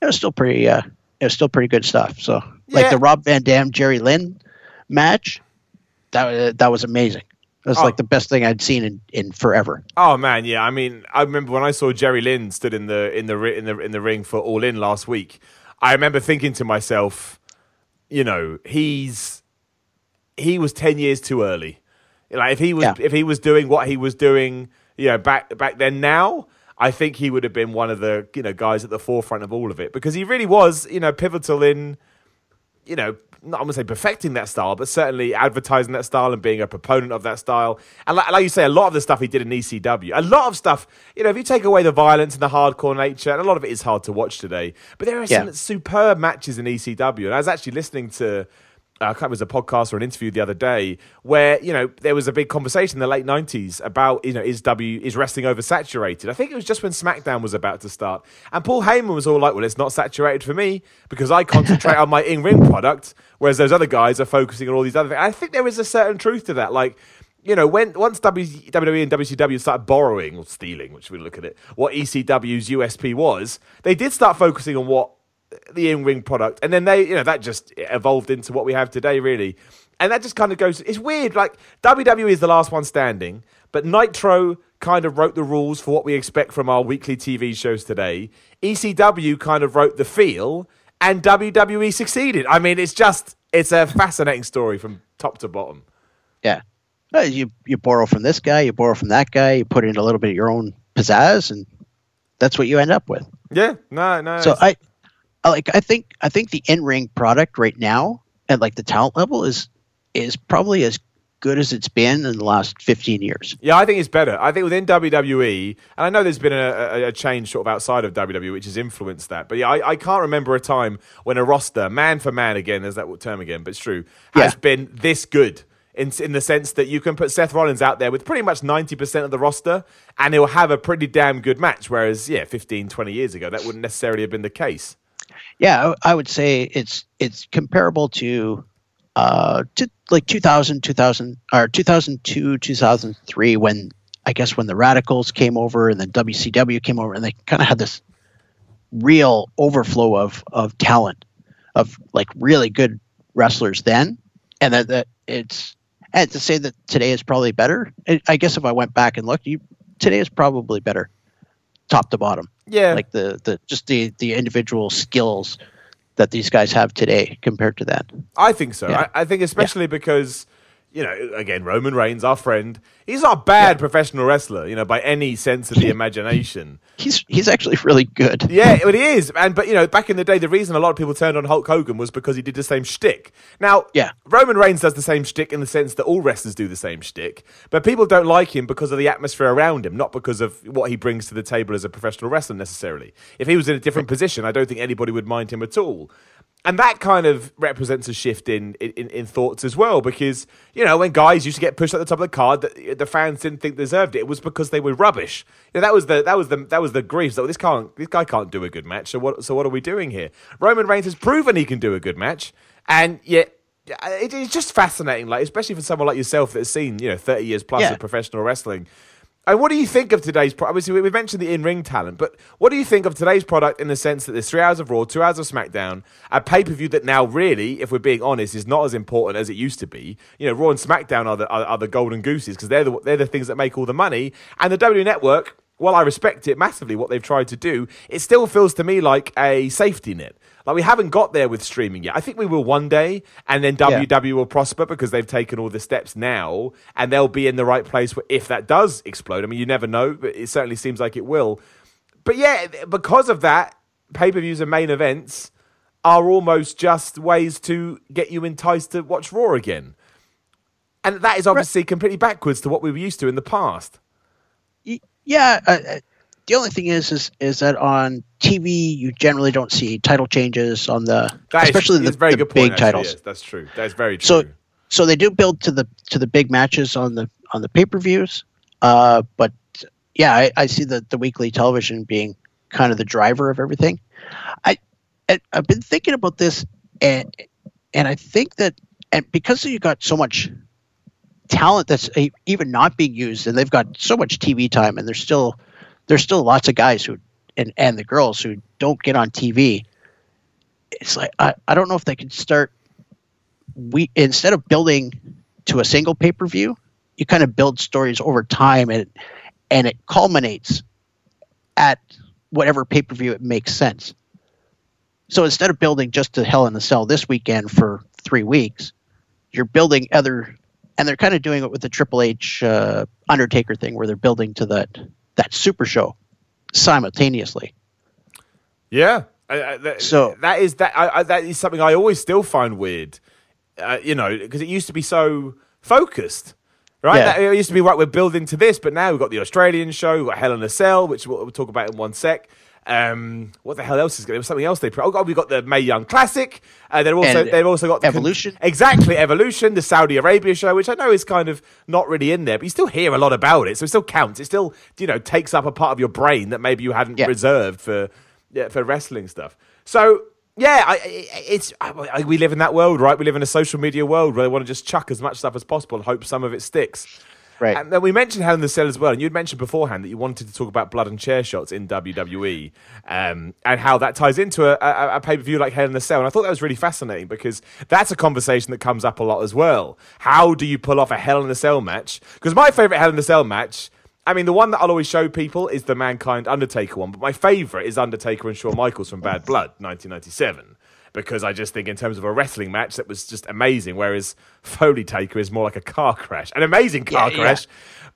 it was still pretty. Uh, it was still pretty good stuff. So, yeah. like the Rob Van Dam Jerry Lynn match, that that was amazing. It was oh. like the best thing I'd seen in, in forever. Oh man, yeah. I mean, I remember when I saw Jerry Lynn stood in the in the in the in the ring for All In last week. I remember thinking to myself, you know, he's he was ten years too early. Like if he was yeah. if he was doing what he was doing, you know, back back then now, I think he would have been one of the you know guys at the forefront of all of it because he really was you know pivotal in you know not I'm gonna say perfecting that style, but certainly advertising that style and being a proponent of that style. And like, like, you say, a lot of the stuff he did in ECW, a lot of stuff, you know, if you take away the violence and the hardcore nature, and a lot of it is hard to watch today, but there are yeah. some superb matches in ECW. And I was actually listening to I can't it was a podcast or an interview the other day where you know there was a big conversation in the late nineties about you know is W is wrestling oversaturated. I think it was just when SmackDown was about to start, and Paul Heyman was all like, "Well, it's not saturated for me because I concentrate on my in ring product, whereas those other guys are focusing on all these other things." I think there is a certain truth to that, like. You know, when once WWE and WCW started borrowing or stealing, which we look at it, what ECW's USP was, they did start focusing on what the in-ring product, and then they, you know, that just evolved into what we have today, really. And that just kind of goes. It's weird. Like WWE is the last one standing, but Nitro kind of wrote the rules for what we expect from our weekly TV shows today. ECW kind of wrote the feel, and WWE succeeded. I mean, it's just it's a fascinating story from top to bottom. Yeah, you you borrow from this guy, you borrow from that guy, you put in a little bit of your own pizzazz, and that's what you end up with. Yeah, no, no. So I, like I think I think the in ring product right now at like the talent level is is probably as good as it's been in the last 15 years. Yeah, I think it's better. I think within WWE, and I know there's been a, a, a change sort of outside of WWE which has influenced that, but yeah, I, I, can't remember a time when a roster, man for man again, there's that term again, but it's true, has yeah. been this good. In, in the sense that you can put Seth Rollins out there with pretty much 90% of the roster and he'll have a pretty damn good match. Whereas, yeah, 15, 20 years ago, that wouldn't necessarily have been the case. Yeah, I would say it's it's comparable to uh to like 2000 2000 or 2002 2003 when I guess when the Radicalz came over and then WCW came over and they kind of had this real overflow of of talent of like really good wrestlers then. And that, that it's and to say that today is probably better I guess if I went back and looked you today is probably better top to bottom yeah, like the the just the the individual skills that these guys have today compared to that. I think so. Yeah. I, I, think especially yeah. because you know, again, Roman Reigns, our friend, he's not a bad yeah. professional wrestler, you know, by any sense of the imagination. He's he's actually really good. Yeah, it is. And but you know, back in the day, the reason a lot of people turned on Hulk Hogan was because he did the same shtick. Now, yeah, Roman Reigns does the same shtick in the sense that all wrestlers do the same shtick, but people don't like him because of the atmosphere around him, not because of what he brings to the table as a professional wrestler necessarily. If he was in a different position, I don't think anybody would mind him at all and that kind of represents a shift in, in, in thoughts as well because you know when guys used to get pushed at the top of the card that the fans didn't think deserved it. It was because they were rubbish. You know, that was the that was the that was the grief. So this can't this guy can't do a good match. So what so what are we doing here? Roman Reigns has proven he can do a good match. And yet uh, it is just fascinating like especially for someone like yourself that has seen you know 30 years plus yeah. of professional wrestling and what do you think of today's product? Obviously, we mentioned the in-ring talent, but what do you think of today's product in the sense that there's three hours of Raw, two hours of SmackDown, a pay-per-view that now really, if we're being honest, is not as important as it used to be. You know, Raw and SmackDown are the are, are the golden gooses because they're the they're the things that make all the money, and the WWE Network. While I respect it massively, what they've tried to do, it still feels to me like a safety net. Like we haven't got there with streaming yet. I think we will one day, and then WW yeah. will prosper because they've taken all the steps now, and they'll be in the right place if that does explode. I mean, you never know, but it certainly seems like it will. But yeah, because of that, pay per views and main events are almost just ways to get you enticed to watch Raw again. And that is obviously right. completely backwards to what we were used to in the past. Yeah, uh, uh the only thing is, is is that on TV you generally don't see title changes on the, that especially is, the, very the good big point, titles. Yes, that's true. That's very true. So, so they do build to the to the big matches on the on the pay per views. Uh, but yeah, I, I see the the weekly television being kind of the driver of everything. I, I I've been thinking about this, and and I think that and because you got so much talent that's even not being used, and they've got so much TV time, and they're still there's still lots of guys who and and the girls who don't get on TV. It's like I, I don't know if they can start we instead of building to a single pay per view, you kind of build stories over time and and it culminates at whatever pay per view it makes sense. So instead of building just to Hell in a Cell this weekend for three weeks, you're building other, and they're kind of doing it with the Triple H uh, Undertaker thing, where they're building to that that super show simultaneously. Yeah. I, I, that, so that is that I, that is something I always still find weird. Uh, you know, because it used to be so focused, right? Yeah. That, it used to be right. We're building to this, but now we've got the Australian show, we've got Hell in a Cell, which we'll, we'll talk about in one sec. Um, what the hell else is there was something else they put? oh god we got the Mae Young Classic uh, they've also And they've also got the con- Evolution. exactly Evolution the Saudi Arabia show which I know is kind of not really in there but you still hear a lot about it so it still counts it still you know takes up a part of your brain that maybe you hadn't Yeah. reserved for yeah, for wrestling stuff so yeah I, I- it's I, I- we live in that world right we live in a social media world where they want to just chuck as much stuff as possible and hope some of it sticks Right. and then we mentioned Hell in the Cell as well, and you'd mentioned beforehand that you wanted to talk about blood and chair shots in WWE, um, and how that ties into a, a, a pay per view like Hell in the Cell. And I thought that was really fascinating because that's a conversation that comes up a lot as well. How do you pull off a Hell in the Cell match? Because my favorite Hell in the Cell match. I mean, the one that I'll always show people is the Mankind Undertaker one, but my favourite is Undertaker and Shawn Michaels from Bad Blood, 1997 because I just think in terms of a wrestling match that was just amazing. Whereas Foley Taker is more like a car crash, an amazing car Yeah, yeah. crash,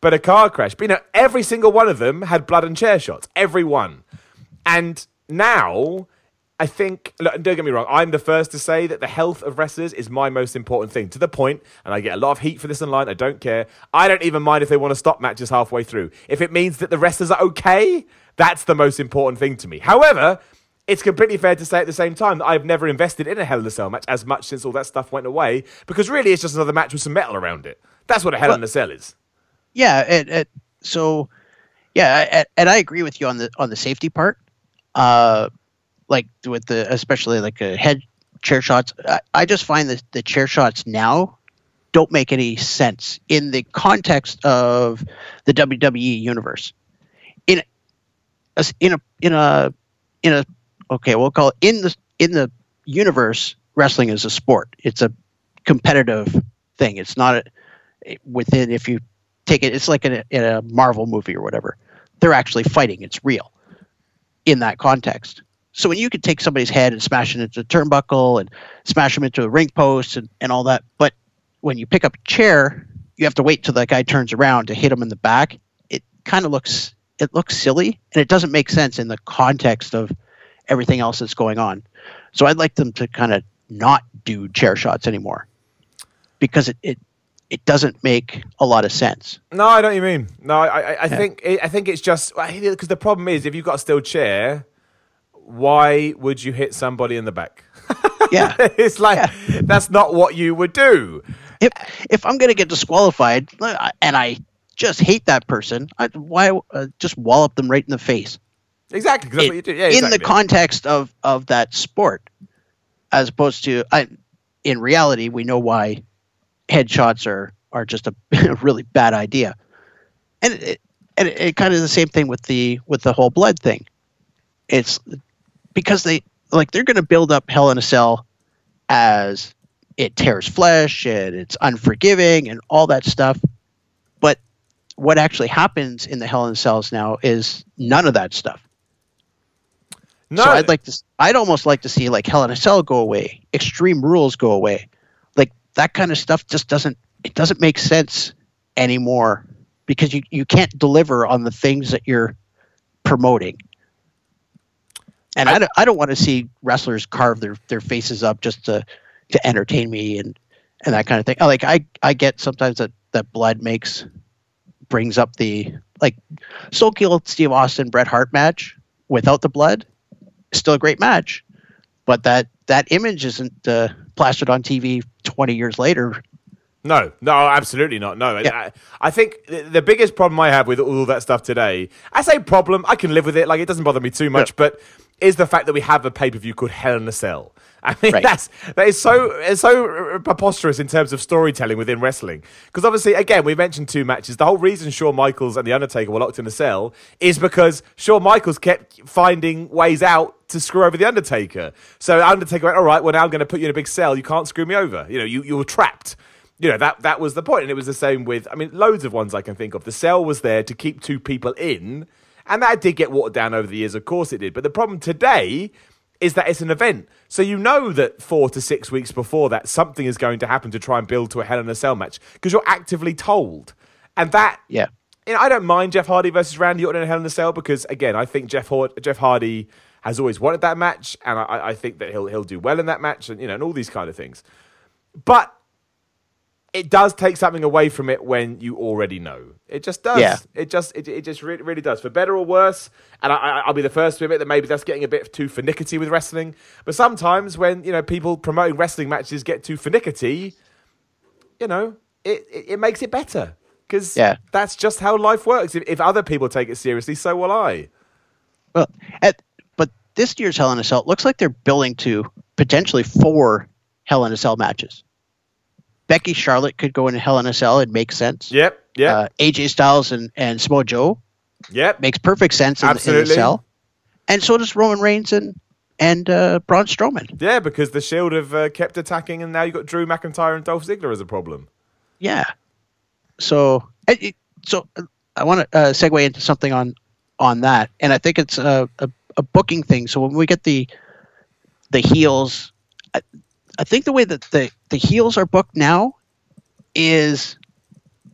but a car crash. But you know, every single one of them had blood and chair shots, every one. And now, I think, look, don't get me wrong, I'm the first to say that the health of wrestlers is my most important thing. To the point, and I get a lot of heat for this online, I don't care. I don't even mind if they want to stop matches halfway through. If it means that the wrestlers are okay, that's the most important thing to me. However, it's completely fair to say at the same time that I've never invested in a Hell in a Cell match as much since all that stuff went away, because really it's just another match with some metal around it. That's what a Hell in a Cell is. yeah it, it, so yeah I- and i agree with you on the on the safety part uh like with the especially like uh, head chair shots I, I just find that the chair shots now don't make any sense in the context of the wwe universe in a in a in a in a okay we'll call it in the in the universe wrestling is a sport. It's a competitive thing. It's not a, within if you take it it's like in a, in a marvel movie or whatever. They're actually fighting. It's real in that context. So when you could take somebody's head and smash it into a turnbuckle and smash them into a ring post and, and all that but when you pick up a chair you have to wait till that guy turns around to hit him in the back. It kind of looks it looks silly and it doesn't make sense in the context of everything else that's going on so i'd like them to kind of not do chair shots anymore because it, it it doesn't make a lot of sense. No, I know what you mean. No, I, I, I think I think it's just because the problem is if you've got a steel chair, why would you hit somebody in the back? Yeah. it's like that's not what you would do. if if I'm going to get disqualified uh, and I just hate that person, I, why uh, just wallop them right in the face? Exactly, that's in, what you do. Yeah, in the context of of that sport, as opposed to I, in reality, we know why headshots are are just a really bad idea, and it, and it, it kind of the same thing with the with the whole blood thing. It's because they like they're going to build up Hell in a Cell as it tears flesh and it's unforgiving and all that stuff, but what actually happens in the Hell in a Cells now is none of that stuff. No, So I'd like to. I'd almost like to see like Hell in a Cell go away, Extreme Rules go away, like that kind of stuff just doesn't. It doesn't make sense anymore because you you can't deliver on the things that you're promoting. And I, don't, I don't want to see wrestlers carve their, their faces up just to to entertain me and and that kind of thing. Like I I get sometimes that that blood makes brings up the like Soul Kill Steve Austin Bret Hart match without the blood still a great match, but that that image isn't uh, plastered on TV 20 years later. No, no, absolutely not. No, Yeah. I, I think the, the biggest problem I have with all that stuff today, I say problem, I can live with it. Like it doesn't bother me too much, but is the fact that we have a pay per view called Hell in a Cell. I mean, Right. that's that is so it's so preposterous in terms of storytelling within wrestling. Because obviously, again, we mentioned two matches. The whole reason Shawn Michaels and the Undertaker were locked in a cell is because Shawn Michaels kept finding ways out to screw over the Undertaker. So Undertaker went, "All right, well now I'm going to put you in a big cell. You can't screw me over. You know, you you were trapped." you know that that was the point and it was the same with i mean loads of ones i can think of the cell was there to keep two people in and that did get watered down over the years of course it did but the problem today is that it's an event so you know that four to six weeks before that something is going to happen to try and build to a hell in a cell match because you're actively told and that Yeah. you know, I don't mind Jeff Hardy versus Randy Orton in a Hell in a Cell because again, I think Jeff Hard- Jeff Hardy has always wanted that match, and I, I think that he'll he'll do well in that match, and you know, and all these kind of things. But it does take something away from it when you already know. It just does. Yeah. It just it, it just really, really does for better or worse. And I, I, I'll be the first to admit that maybe that's getting a bit too finickety with wrestling. But sometimes when you know people promoting wrestling matches get too finickety, you know, it it, it makes it better because Yeah. that's just how life works. If, if other people take it seriously, so will I. Well, at, but this year's Hell in a Cell it looks like they're building to potentially four Hell in a Cell matches. Becky Charlotte could go in Hell in a Cell. It makes sense. Yep. Yep. Uh, AJ Styles and, and Samoa Joe yep. makes perfect sense in, in the Absolutely. cell. And so does Roman Reigns and and uh, Braun Strowman. Yeah, because the Shield have uh, kept attacking, and now you've got Drew McIntyre and Dolph Ziggler as a problem. Yeah. So so I want to uh, segue into something on on that, and I think it's a, a, a booking thing. So when we get the the heels, I, think the way that the the heels are booked now is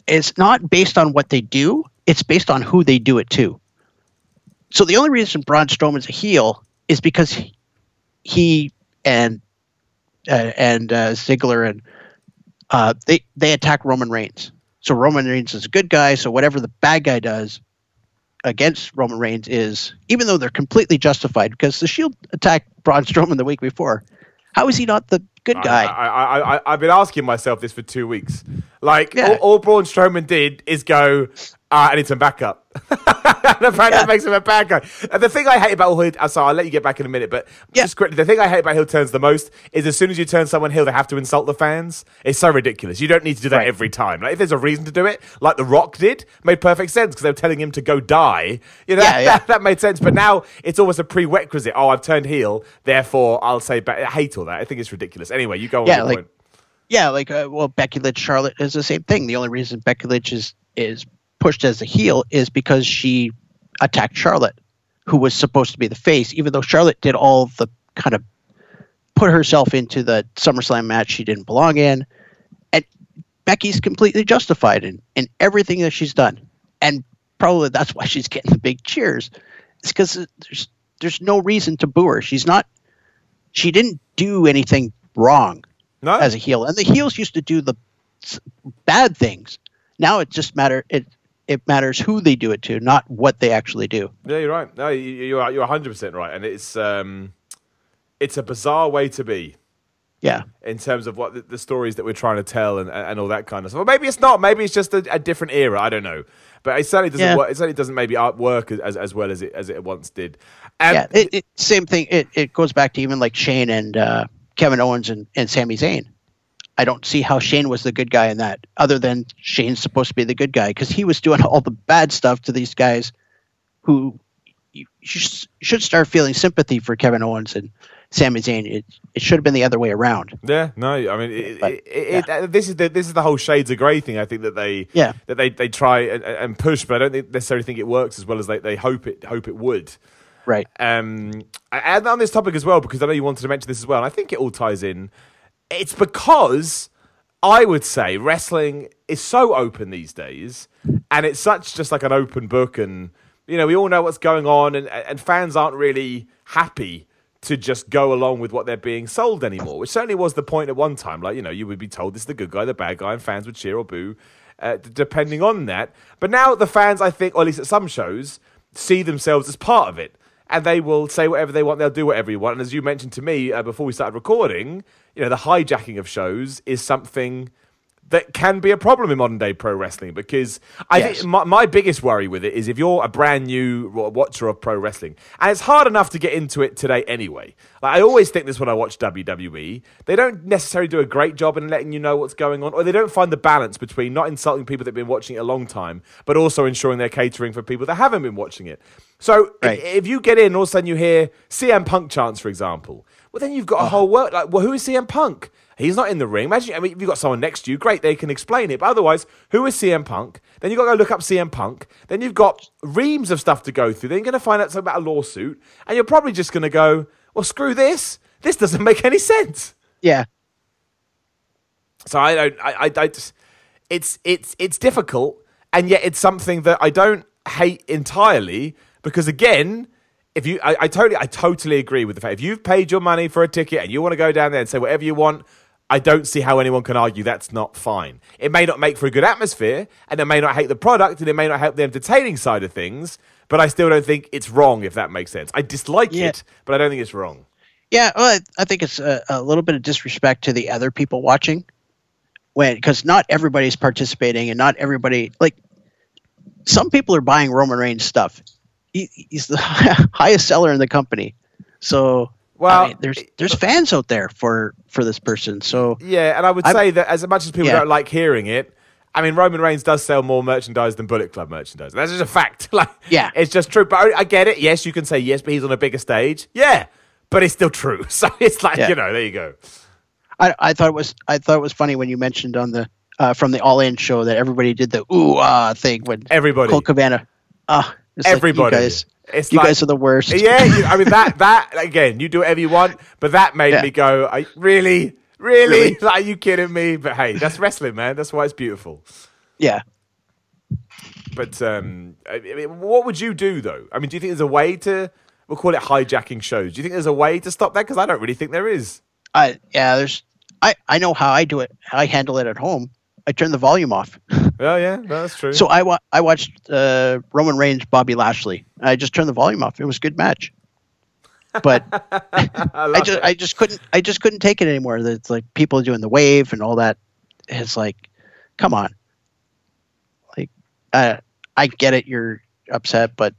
it's not based on what they do; it's based on who they do it to. So the only reason Braun Strowman's a heel is because he, he and uh, and uh, Ziggler and uh, they they attack Roman Reigns. So Roman Reigns is a good guy. So whatever the bad guy does against Roman Reigns is, even though they're completely justified, because the Shield attacked Braun Strowman the week before. How is he not the good guy? I, I, I, I've been asking myself this for two weeks. Like, Yeah. all, all Braun Strowman did is go, uh, I need some backup. and apparently Yeah. that makes him a bad guy. And the thing I hate about all heel, uh, sorry, I'll let you get back in a minute, but Yeah. just quickly, the thing I hate about heel turns the most is as soon as you turn someone heel, they have to insult the fans. It's so ridiculous. You don't need to do that Right. every time. Like, if there's a reason to do it, like The Rock did, made perfect sense because they were telling him to go die. You know, Yeah, yeah. that, that made sense. But now it's almost a prerequisite. Oh, I've turned heel, therefore I'll say, ba- I hate all that. I think it's ridiculous. Anyway, you go on. Yeah, your like- point. Yeah, like uh, well, Becky Lynch Charlotte is the same thing. The only reason Becky Lynch is is pushed as a heel is because she attacked Charlotte, who was supposed to be the face, even though Charlotte did all the kind of put herself into the SummerSlam match she didn't belong in, and Becky's completely justified in in everything that she's done, and probably that's why she's getting the big cheers. It's because there's there's no reason to boo her. She's not. She didn't do anything wrong No, as a heel, and the heels used to do the bad things. Now it just matter it it matters who they do it to, not what they actually do. Yeah, you're right. No, you- you're you're 100 percent right, and it's um, it's a bizarre way to be Yeah, in terms of what the, the stories that we're trying to tell and, and all that kind of stuff. Or maybe it's not. Maybe it's just a, a different era. I don't know, but it certainly doesn't Yeah. work. It certainly doesn't maybe art work as, as as well as it as it once did. Um, yeah. It, it, same thing. It it goes back to even like Shane and uh, Kevin Owens and and Sami Zayn. I don't see how Shane was the good guy in that, other than Shane's supposed to be the good guy because he was doing all the bad stuff to these guys, who you should should start feeling sympathy for Kevin Owens and Sami Zayn. It it should have been the other way around. Yeah, no, I mean, it, But, it, it, uh, this is the this is the whole shades of grey thing. I think that they Yeah. that they, they try and, and push, but I don't think, necessarily think it works as well as they, they hope it hope it would. Right. Um, and on this topic as well, because I know you wanted to mention this as well, and I think it all ties in. It's because I would say wrestling is so open these days, and it's such just like an open book, and you know we all know what's going on, and and fans aren't really happy to just go along with what they're being sold anymore, which certainly was the point at one time. Like you know, you would be told this is the good guy, the bad guy, and fans would cheer or boo, uh, d- depending on that. But now the fans, I think, or at least at some shows, see themselves as part of it and they will say whatever they want. They'll do whatever you want. And as you mentioned to me uh, before we started recording, you know, the hijacking of shows is something that can be a problem in modern day pro wrestling because I Yes. think my, my biggest worry with it is if you're a brand new watcher of pro wrestling, and it's hard enough to get into it today anyway. Like, I always think this when I watch WWE, they don't necessarily do a great job in letting you know what's going on, or they don't find the balance between not insulting people that have been watching it a long time, but also ensuring they're catering for people that haven't been watching it. So Right. if you get in, all of a sudden you hear CM Punk chants, for example, well, then you've got a uh-huh. whole world. Like, well, who is CM Punk? He's not in the ring. Imagine, I mean, if you've got someone next to you, great, they can explain it. But otherwise, who is CM Punk? Then you've got to go look up CM Punk. Then you've got reams of stuff to go through. Then you're going to find out something about a lawsuit. And you're probably just going to go, well, screw this. This doesn't make any sense. Yeah. So I don't. I, I don't. It's it's it's difficult, and yet it's something that I don't hate entirely because again, if you, I, I totally, I totally agree with the fact if you've paid your money for a ticket and you want to go down there and say whatever you want, I don't see how anyone can argue that's not fine. It may not make for a good atmosphere, and it may not hate the product, and it may not help the entertaining side of things, but I still don't think it's wrong, if that makes sense. I dislike Yeah. it, but I don't think it's wrong. Yeah, well, I, I think it's a, a little bit of disrespect to the other people watching, when because not everybody's participating and not everybody like. Some people are buying Roman Reigns stuff. He, he's the highest seller in the company, so Well, I mean, there's there's fans out there for for this person. So Yeah, and I would I'm- say that as much as people Yeah. don't like hearing it, I mean Roman Reigns does sell more merchandise than Bullet Club merchandise. That's just a fact. like, Yeah. it's just true. But I, I get it. Yes, you can say yes, but he's on a bigger stage. Yeah, but it's still true. So it's like Yeah. you know, there you go. I, I thought it was I thought it was funny when you mentioned on the uh, from the All In show that everybody did the ooh ah thing when Everybody. Colt Cabana. Ah, it's like, Everybody. you guys, It's you like- guys are the worst. Yeah, you, I mean that that again. You do whatever you want, but that made Yeah. me go, I, really, really? Really? Like, are you kidding me? But hey, that's wrestling, man. That's why it's beautiful. yeah. But um, I I mean, what would you do though? I mean, do you think there's a way to? We'll call it hijacking shows. Do you think there's a way to stop that? Because I don't really think there is. I yeah, there's I I know how I do it. How I handle it at home. I turn the volume off. Oh yeah, no, that's true. So I wa- I watched uh, Roman Reigns Bobby Lashley. I just turned the volume off. It was a good match. But I, I just it. I just couldn't I just couldn't take it anymore. It's like people doing the wave and all that. It's like, come on. Like, uh, I get it. You're upset, but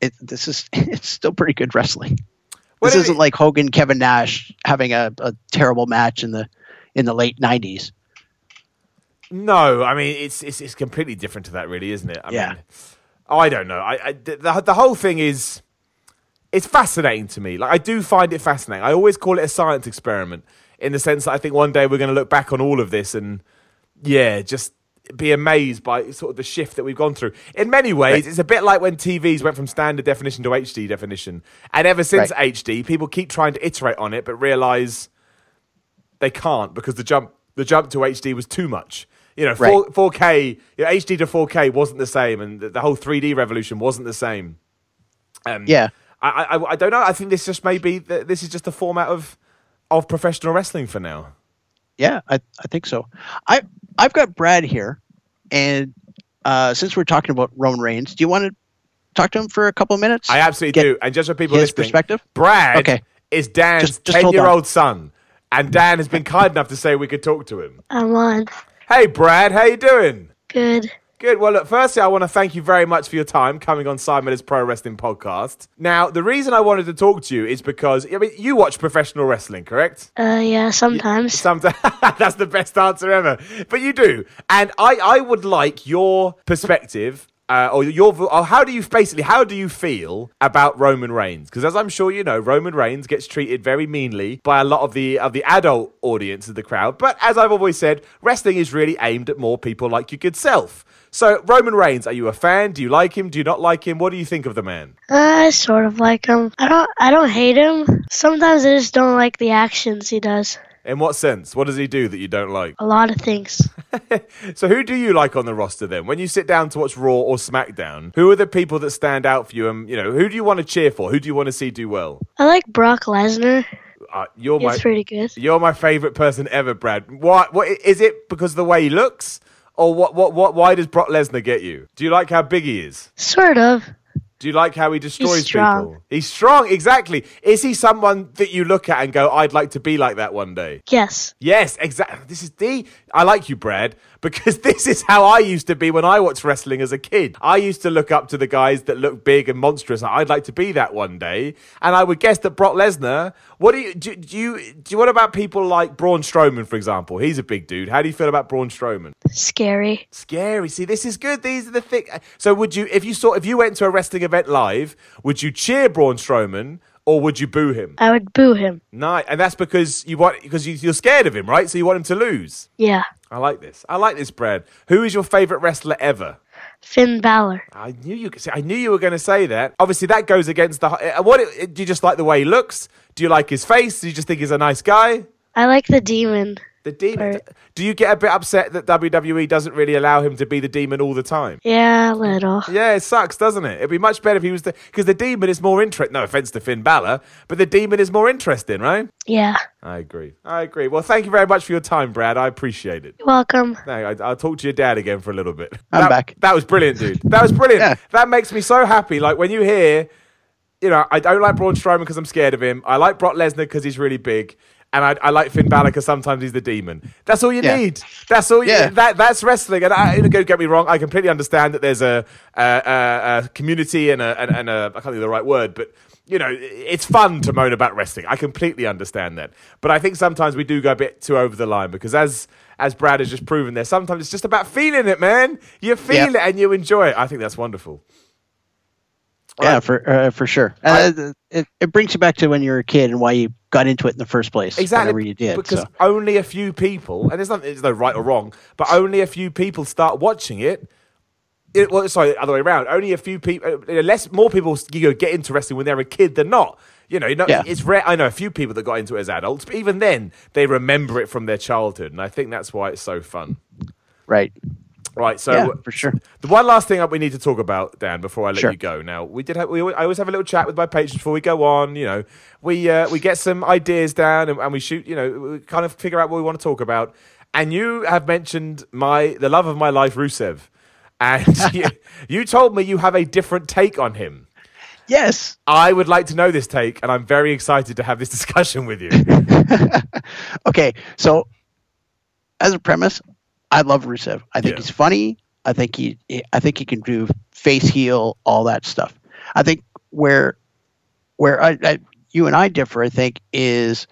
it this is it's still pretty good wrestling. What this isn't like Hogan Kevin Nash having a, a terrible match in the in the late '90s. No, I mean it's it's it's completely different to that, really, isn't it? I Yeah. mean, I don't know. I, I the the whole thing is it's fascinating to me. Like I do find it fascinating. I always call it a science experiment in the sense that I think one day we're going to look back on all of this and yeah, just be amazed by sort of the shift that we've gone through. In many ways, it's a bit like when TVs went from standard definition to HD definition, and ever since Right. HD, people keep trying to iterate on it, but realize they can't because the jump the jump to HD was too much. You know, 4, 4K, you know, HD to 4K wasn't the same, and the, the whole 3D revolution wasn't the same. Um, Yeah. I, I, I don't know. I think this just may be that this is just the format of of professional wrestling for now. Yeah, I, I think so. I I've got Brad here, and uh, since we're talking about Roman Reigns, do you want to talk to him for a couple of minutes? I absolutely Get do. And just for people his listening, perspective? Brad Okay. is Dan's Just- just hold on. ten-year-old son, and Dan has been kind enough to say we could talk to him. I'm on. Hey, Brad, how you doing? Good. Good. Well, look, firstly, I want to thank you very much for your time coming on Simon's Pro Wrestling Podcast. Now, the reason I wanted to talk to you is because I mean, you watch professional wrestling, correct? Uh, yeah, sometimes. Sometimes that's the best answer ever. But you do, and I, I would like your perspective. Uh, or your, or how do you basically, how do you feel about Roman Reigns? Because as I'm sure you know, Roman Reigns gets treated very meanly by a lot of the of the adult audience of the crowd. But as I've always said, wrestling is really aimed at more people like your good self. So Roman Reigns, are you a fan? Do you like him? Do you not like him? What do you think of the man? I sort of like him. I don't. I don't hate him. Sometimes I just don't like the actions he does. In what sense? What does he do that you don't like? A lot of things. So who do you like on the roster then? When you sit down to watch Raw or SmackDown, who are the people that stand out for you? And you know, who do you want to cheer for? Who do you want to see do well? I like Brock Lesnar. Uh, you're my pretty good. you're my favorite person ever, Brad. Why? What is it? Because of the way he looks, or what? What? What? Why does Brock Lesnar get you? Do you like how big he is? Sort of. Do you like how he destroys strong. people? He's strong, exactly. Is he someone that you look at and go, "I'd like to be like that one day"? Yes. Yes, exactly. This is the. I like you, Brad, because this is how I used to be when I watched wrestling as a kid. I used to look up to the guys that look big and monstrous. I'd like to be that one day. And I would guess that Brock Lesnar. What do you do? Do you do? What about people like Braun Strowman, for example? He's a big dude. How do you feel about Braun Strowman? Scary. Scary. See, this is good. These are the thick. So, would you, if you saw, if you went to a wrestling event live, would you cheer Braun Strowman or would you boo him? I would boo him. No, and that's because you want because you, you're scared of him, right? So you want him to lose. Yeah. I like this. I like this, Brad. Who is your favorite wrestler ever? Finn Balor. I knew you. See, I knew you were going to say that. Obviously, that goes against the. uh, What do you just like the way he looks? Do you like his face? Do you just think he's a nice guy? I like the demon. The demon. Right. Do you get a bit upset that WWE doesn't really allow him to be the demon all the time? Yeah, a little. Yeah, it sucks, doesn't it? It'd be much better if he was the because the demon is more interesting. No offense to Finn Balor, but the demon is more interesting, right? Yeah. I agree. I agree. Well, thank you very much for your time, Brad. I appreciate it. You're welcome. No, I, I'll talk to your dad again for a little bit. I'm that, back. That was brilliant, dude. That was brilliant. Yeah. That makes me so happy. Like when you hear, you know, I don't like Braun Strowman because I'm scared of him. I like Brock Lesnar because he's really big. And I, I like Finn Balor because sometimes he's the demon. That's all you Yeah. need. That's all. You, Yeah. That that's wrestling. And I, don't get me wrong. I completely understand that there's a a, a, a community and a, and, and a I can't think of the right word, but you know, it's fun to moan about wrestling. I completely understand that. But I think sometimes we do go a bit too over the line because as as Brad has just proven there, sometimes it's just about feeling it, man. You feel Yeah. it and you enjoy it. I think that's wonderful. Yeah, for uh, for sure. Uh, it, it brings you back to when you were a kid and why you got into it in the first place. Exactly. You did. Because so. only a few people, and there's, not, there's no right or wrong, but only a few people start watching it. it well, sorry, other way around. Only a few people, uh, less, more people you know, get into wrestling when they're a kid than not. You know, you know Yeah. it's rare. I know a few people that got into it as adults, but even then, they remember it from their childhood, and I think that's why it's so fun. Right. Right. So Yeah, for sure. The one last thing we need to talk about, Dan, before I let Sure. you go. Now, we did. Have, we, always- I always have a little chat with my patrons before we go on. You know, we uh, we get some ideas down and, and we shoot. You know, we kind of figure out what we want to talk about. And you have mentioned my the love of my life, Rusev, and you, you told me you have a different take on him. Yes. I would like to know this take, and I'm very excited to have this discussion with you. Okay. So, as a premise, I love Rusev. I think Yeah. he's funny. I think he. I think he can do face heel, all that stuff. I think where where I, I you and I differ, I think, is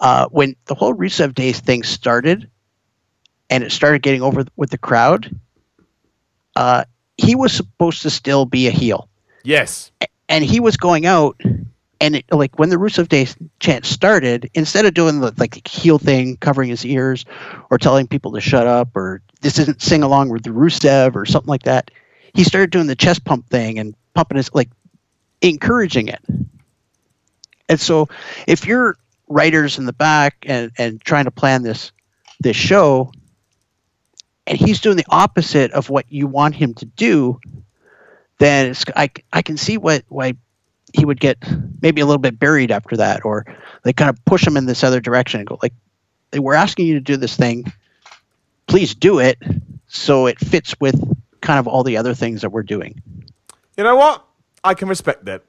uh, when the whole Rusev Days thing started, and it started getting over with the crowd. Uh, he was supposed to still be a heel. yes. and he was going out and it, like when the Rusev Day chant started, instead of doing the like heel thing, covering his ears, or telling people to shut up, or this isn't sing along with the Rusev or something like that, he started doing the chest pump thing and pumping his like encouraging it. And so, if you're writers in the back and and trying to plan this this show, and he's doing the opposite of what you want him to do, then it's, I, I can see what why he would get maybe a little bit buried after that, or they kind of push him in this other direction and go like, "We're asking you to do this thing, please do it," so it fits with kind of all the other things that we're doing. You know what? I can respect that.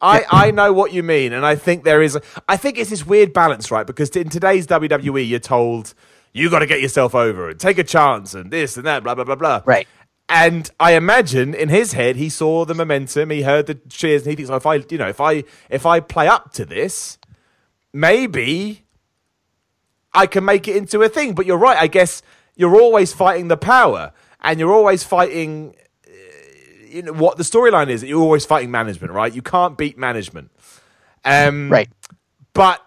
I, I know what you mean, and I think there is. A, I think it's this weird balance, right? Because in today's WWE, you're told you got to get yourself over and take a chance and this and that, blah blah blah blah. Right. And I imagine in his head, he saw the momentum, he heard the cheers, and he thinks, oh, if I, you know, if I, if I play up to this, maybe I can make it into a thing. But you're right. I guess you're always fighting the power, and you're always fighting. uh, You know what the storyline is. You're always fighting management, right? You can't beat management. Um, Right. but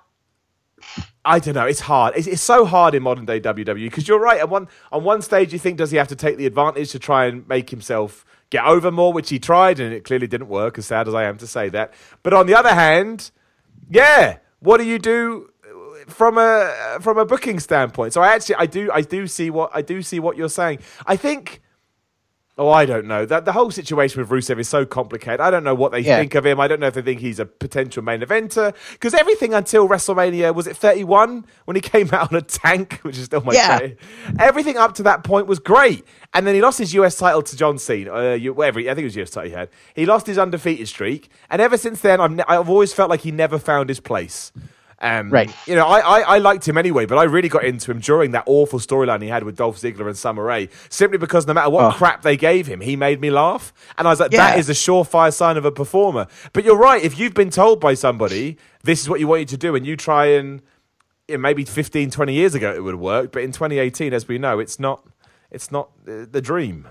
I don't know. It's hard. It's, it's so hard in modern day WWE because you're right. At one on one stage, you think does he have to take the advantage to try and make himself get over more, which he tried, and it clearly didn't work. As sad as I am to say that, but on the other hand, yeah, what do you do uh, from a uh, from a booking standpoint? So I actually I do I do see what I do see what you're saying. I think. Oh, I don't know. That the whole situation with Rusev is so complicated. I don't know what they Yeah. think of him. I don't know if they think he's a potential main eventer. Because everything until WrestleMania was it 31 when he came out on a tank, which is still my Yeah. favorite. Everything up to that point was great, and then he lost his US title to John Cena. Uh, whatever, I think it was US title he had. He lost his undefeated streak, and ever since then, I've, ne- I've always felt like he never found his place. Um, Right. You know, I, I, I liked him anyway, but I really got into him during that awful storyline he had with Dolph Ziggler and Summer Rae, simply because no matter what Oh. crap they gave him, he made me laugh. And I was like, Yeah. that is a surefire sign of a performer. But you're right, if you've been told by somebody, this is what you want you to do, and you try and you know, maybe 15, 20 years ago it would have worked, but in 2018, as we know, it's not, it's not uh, the dream.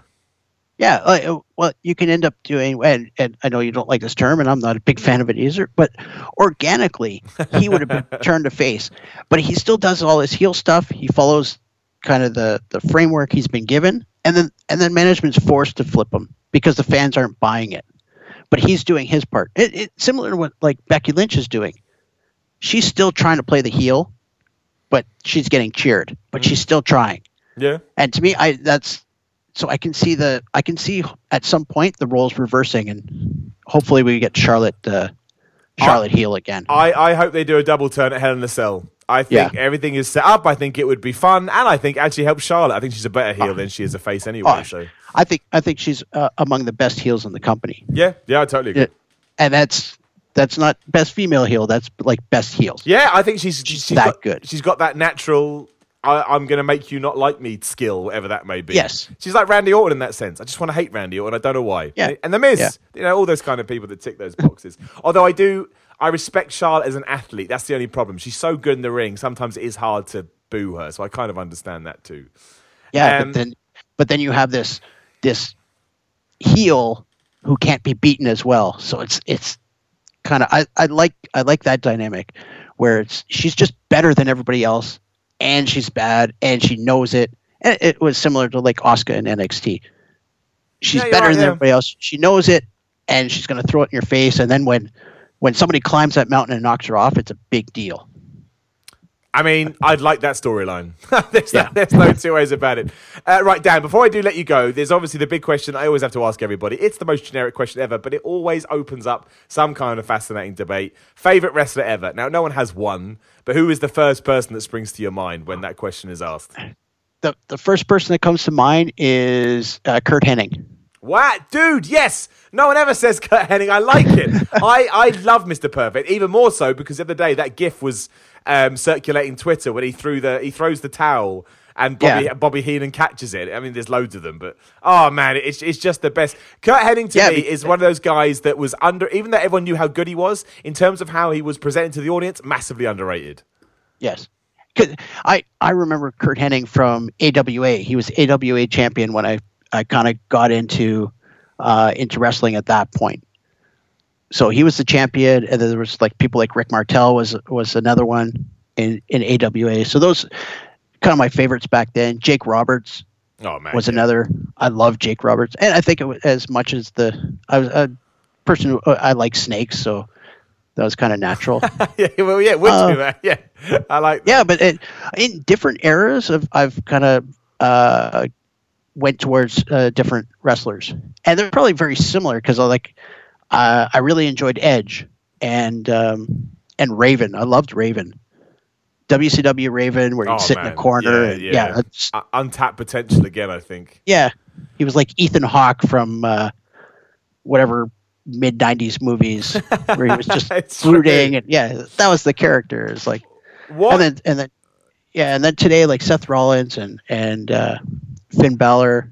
Yeah, like, uh, well, you can end up doing, and, and I know you don't like this term, and I'm not a big fan of it either, but organically, he would have been turned to face. But he still does all his heel stuff. He follows kind of the, the framework he's been given, and then and then management's forced to flip him because the fans aren't buying it. But he's doing his part. It, it, similar to what like Becky Lynch is doing. She's still trying to play the heel, but she's getting cheered, but she's still trying. Yeah. And to me, I that's so I can see the I can see at some point the roles reversing, and hopefully we get Charlotte uh, Charlotte heel again. I, I hope they do a double turn at Hell in a Cell. I think Yeah. everything is set up. I think it would be fun, and I think actually help Charlotte. I think she's a better heel than she is a face anyway. Oh, so I think I think she's uh, among the best heels in the company, yeah, yeah, I totally agree. Yeah. and that's that's not best female heel. That's like best heels. Yeah, I think she's she's, that got, good. She's got that natural. I, I'm going to make you not like me skill, whatever that may be. Yes. she's like Randy Orton in that sense. I just want to hate Randy Orton. I don't know why. Yeah. and the Miz, Yeah. you know, all those kind of people that tick those boxes. Although I do, I respect Charlotte as an athlete. That's the only problem. She's so good in the ring. Sometimes it is hard to boo her. So I kind of understand that too. Yeah, Um, but then but then you have this this heel who can't be beaten as well. So it's it's kind of I, I like I like that dynamic where it's she's just better than everybody else and she's bad and she knows it. And it was similar to like Asuka in NXT. She's Yeah, better right, than yeah. everybody else. She knows it and she's going to throw it in your face and then when when somebody climbs that mountain and knocks her off, it's a big deal. I mean, I'd like that storyline. there's, Yeah. there's no two ways about it. Uh, right, Dan, before I do let you go, there's obviously the big question I always have to ask everybody. It's the most generic question ever, but it always opens up some kind of fascinating debate. Favorite wrestler ever? Now, no one has one, but who is the first person that springs to your mind when that question is asked? The the first person that comes to mind is uh, Curt Hennig. What? Dude, yes. No one ever says Curt Hennig. I like it. I, I love Mr. Perfect, even more so because the other day that gif was um, circulating Twitter when he threw the he throws the towel and Bobby Yeah. Bobby Heenan catches it. I mean, there's loads of them, but oh man, it's it's just the best. Curt Hennig to Yeah, me be- is one of those guys that was under, even though everyone knew how good he was in terms of how he was presented to the audience, massively underrated. Yes. 'Cause I, I remember Curt Hennig from AWA. He was AWA champion when I, I kind of got into uh, into wrestling at that point. So he was the champion, and then there was like people like Rick Martel was was another one in, in AWA. So those kind of my favorites back then. Jake Roberts Oh man, was yeah. another. I love Jake Roberts, and I think it was as much as the I was a person who I like snakes, so that was kind of natural. yeah, well, yeah, would Uh, you, man? Yeah, I like. that. yeah, but it, in different eras, of, I've kind of uh, went towards uh, different wrestlers, and they're probably very similar because I like uh, I really enjoyed Edge and um, and Raven. I loved Raven. WCW Raven, where he'd Oh, sit in the corner. Yeah, and, yeah. yeah, Uh, untapped potential again. I think. yeah. He was like Ethan Hawke from uh, whatever mid '90s movies, where he was just true. brooding, and yeah, that was the character. It's like What? and then and then yeah, and then today like Seth Rollins and and uh, Finn Balor,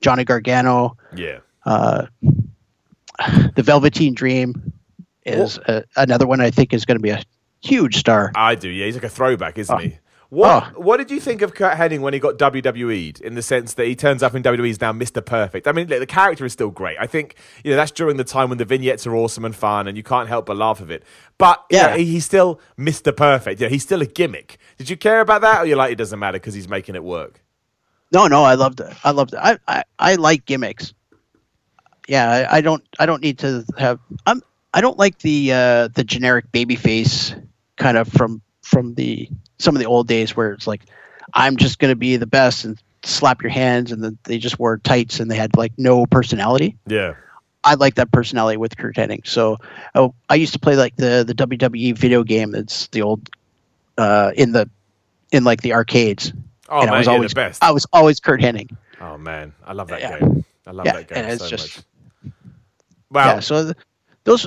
Johnny Gargano, yeah. uh, the Velveteen Dream is uh, another one I think is going to be a huge star. I do, yeah. He's like a throwback, isn't Oh. he? What Oh. What did you think of Curt Hennig when he got WWE'd? In the sense that he turns up in WWE's now Mr. Perfect. I mean, the character is still great. I think you know that's during the time when the vignettes are awesome and fun, and you can't help but laugh of it. But you know, Yeah. he's still Mr. Perfect. Yeah, he's still a gimmick. Did you care about that, or you're like it doesn't matter because he's making it work? No, no, I loved it. I loved it. I, I, I like gimmicks. Yeah, I, I don't I don't need to have I'm I don't like the uh, the generic babyface kind of from from the some of the old days where it's like I'm just gonna be the best and slap your hands and then they just wore tights and they had like no personality. Yeah. I like that personality with Curt Hennig. So oh, I used to play like the the WWE video game that's the old uh, in the in like the arcades. Oh and I was always the best. I was always Curt Hennig. oh man, I love that Yeah. game. I love Yeah, that game and it's so just- much. Wow. yeah, so th- those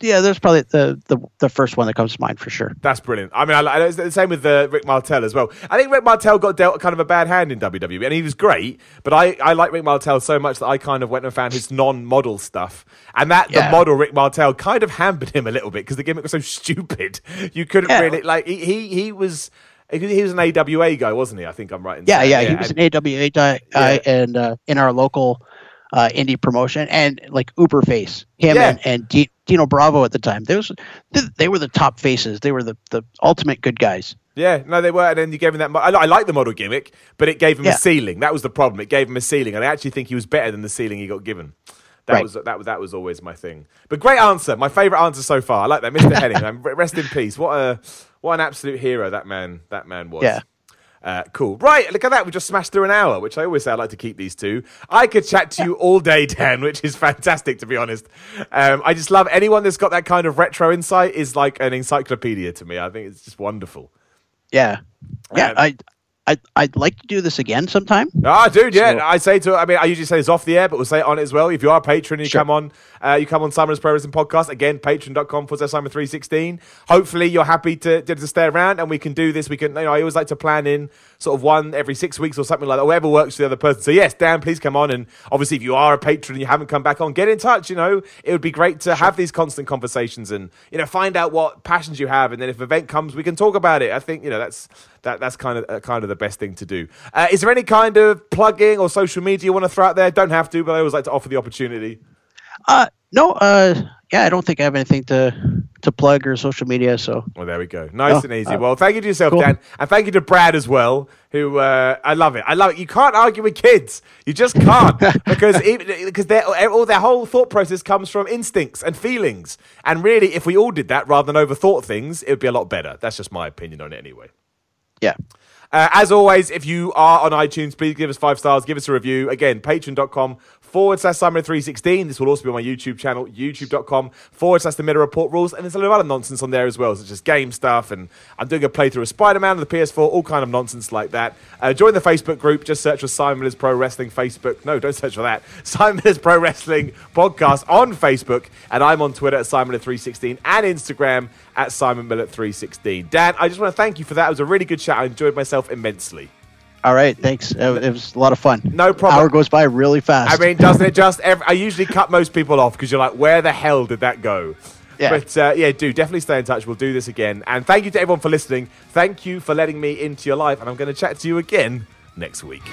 yeah, there's probably the, the the first one that comes to mind for sure. That's brilliant. I mean, I, I, it's the same with uh, Rick Martel as well. I think Rick Martel got dealt kind of a bad hand in WWE, and he was great. But I, I like Rick Martel so much that I kind of went and found his non-model stuff, and that Yeah. the model Rick Martel kind of hampered him a little bit because the gimmick was so stupid. You couldn't Yeah. really like he he, he was. He was an AWA guy, wasn't he? I think I'm right. In Yeah, yeah, he was and- an AWA guy, guy and uh, in our local uh, indie promotion, and like Uber face him Yeah. and, and D- Dino Bravo at the time. They was they, were the top faces. They were the, the ultimate good guys. Yeah, no, they were, and then you gave him that. mo- I, I like the model gimmick, but it gave him Yeah. a ceiling. That was the problem. It gave him a ceiling, and I actually think he was better than the ceiling he got given. That Right. was that was that was always my thing. But great answer, my favourite answer so far. I like that, Mr. Hennig. Rest in peace. What a what an absolute hero that man that man was. Yeah. Uh, cool. Right, look at that. We just smashed through an hour, which I always say I like to keep these two. I could chat to you all day, Dan, which is fantastic, to be honest. Um, I just love anyone that's got that kind of retro insight is like an encyclopedia to me. I think it's just wonderful. Yeah, yeah. Um, I, I, I'd like to do this again sometime. Ah, dude, yeah. So- I say to, I mean, I usually say this off the air, but we'll say it on it as well. If you are a patron and you Sure. come on, uh, you come on Simon's Pro Wrestling Podcast, again, patreon.com for Simon 316. Hopefully you're happy to, to, to stay around and we can do this. We can, you know, I always like to plan in sort of one every six weeks or something like that, whatever works for the other person. So yes, Dan, please come on. And obviously if you are a patron and you haven't come back on, get in touch. You know, it would be great to have these constant conversations and, you know, find out what passions you have. And then if an event comes, we can talk about it. I think, you know, that's, that, that's kind of uh, kind of the best thing to do. Uh, is there any kind of plugging or social media you want to throw out there? Don't have to, but I always like to offer the opportunity. Uh, no, uh, yeah, I don't think I have anything to to plug or social media. So Well, there we go. Nice Oh, and easy. uh, well, thank you to yourself, cool. Dan, and thank you to Brad as well. Who uh, I love it. I love it. You can't argue with kids. You just can't because even, because their all their whole thought process comes from instincts and feelings. And really, if we all did that rather than overthought things, it would be a lot better. That's just my opinion on it, anyway. yeah, Uh, as always, if you are on iTunes, please give us five stars, give us a review. Again, patreon.com forward slash Simon316. This will also be on my YouTube channel, youtube.com forward slash The Mirror Report Rules. And there's a lot of other nonsense on there as well, such as game stuff. And I'm doing a playthrough of Spider Man on the PS4, all kind of nonsense like that. Uh, join the Facebook group. Just search for Simon Miller's Pro Wrestling Facebook. No, don't search for that. Simon Miller's Pro Wrestling Podcast on Facebook. And I'm on Twitter at Simon Miller316 and Instagram at Simon Miller316. Dan, I just want to thank you for that. It was a really good chat. I enjoyed myself immensely. All right, thanks. It was a lot of fun. No problem. Hour goes by really fast. I mean, doesn't it just? Every, I usually cut most people off because you're like, where the hell did that go? Yeah. But uh, yeah, do definitely stay in touch. We'll do this again. And thank you to everyone for listening. Thank you for letting me into your life. And I'm going to chat to you again next week.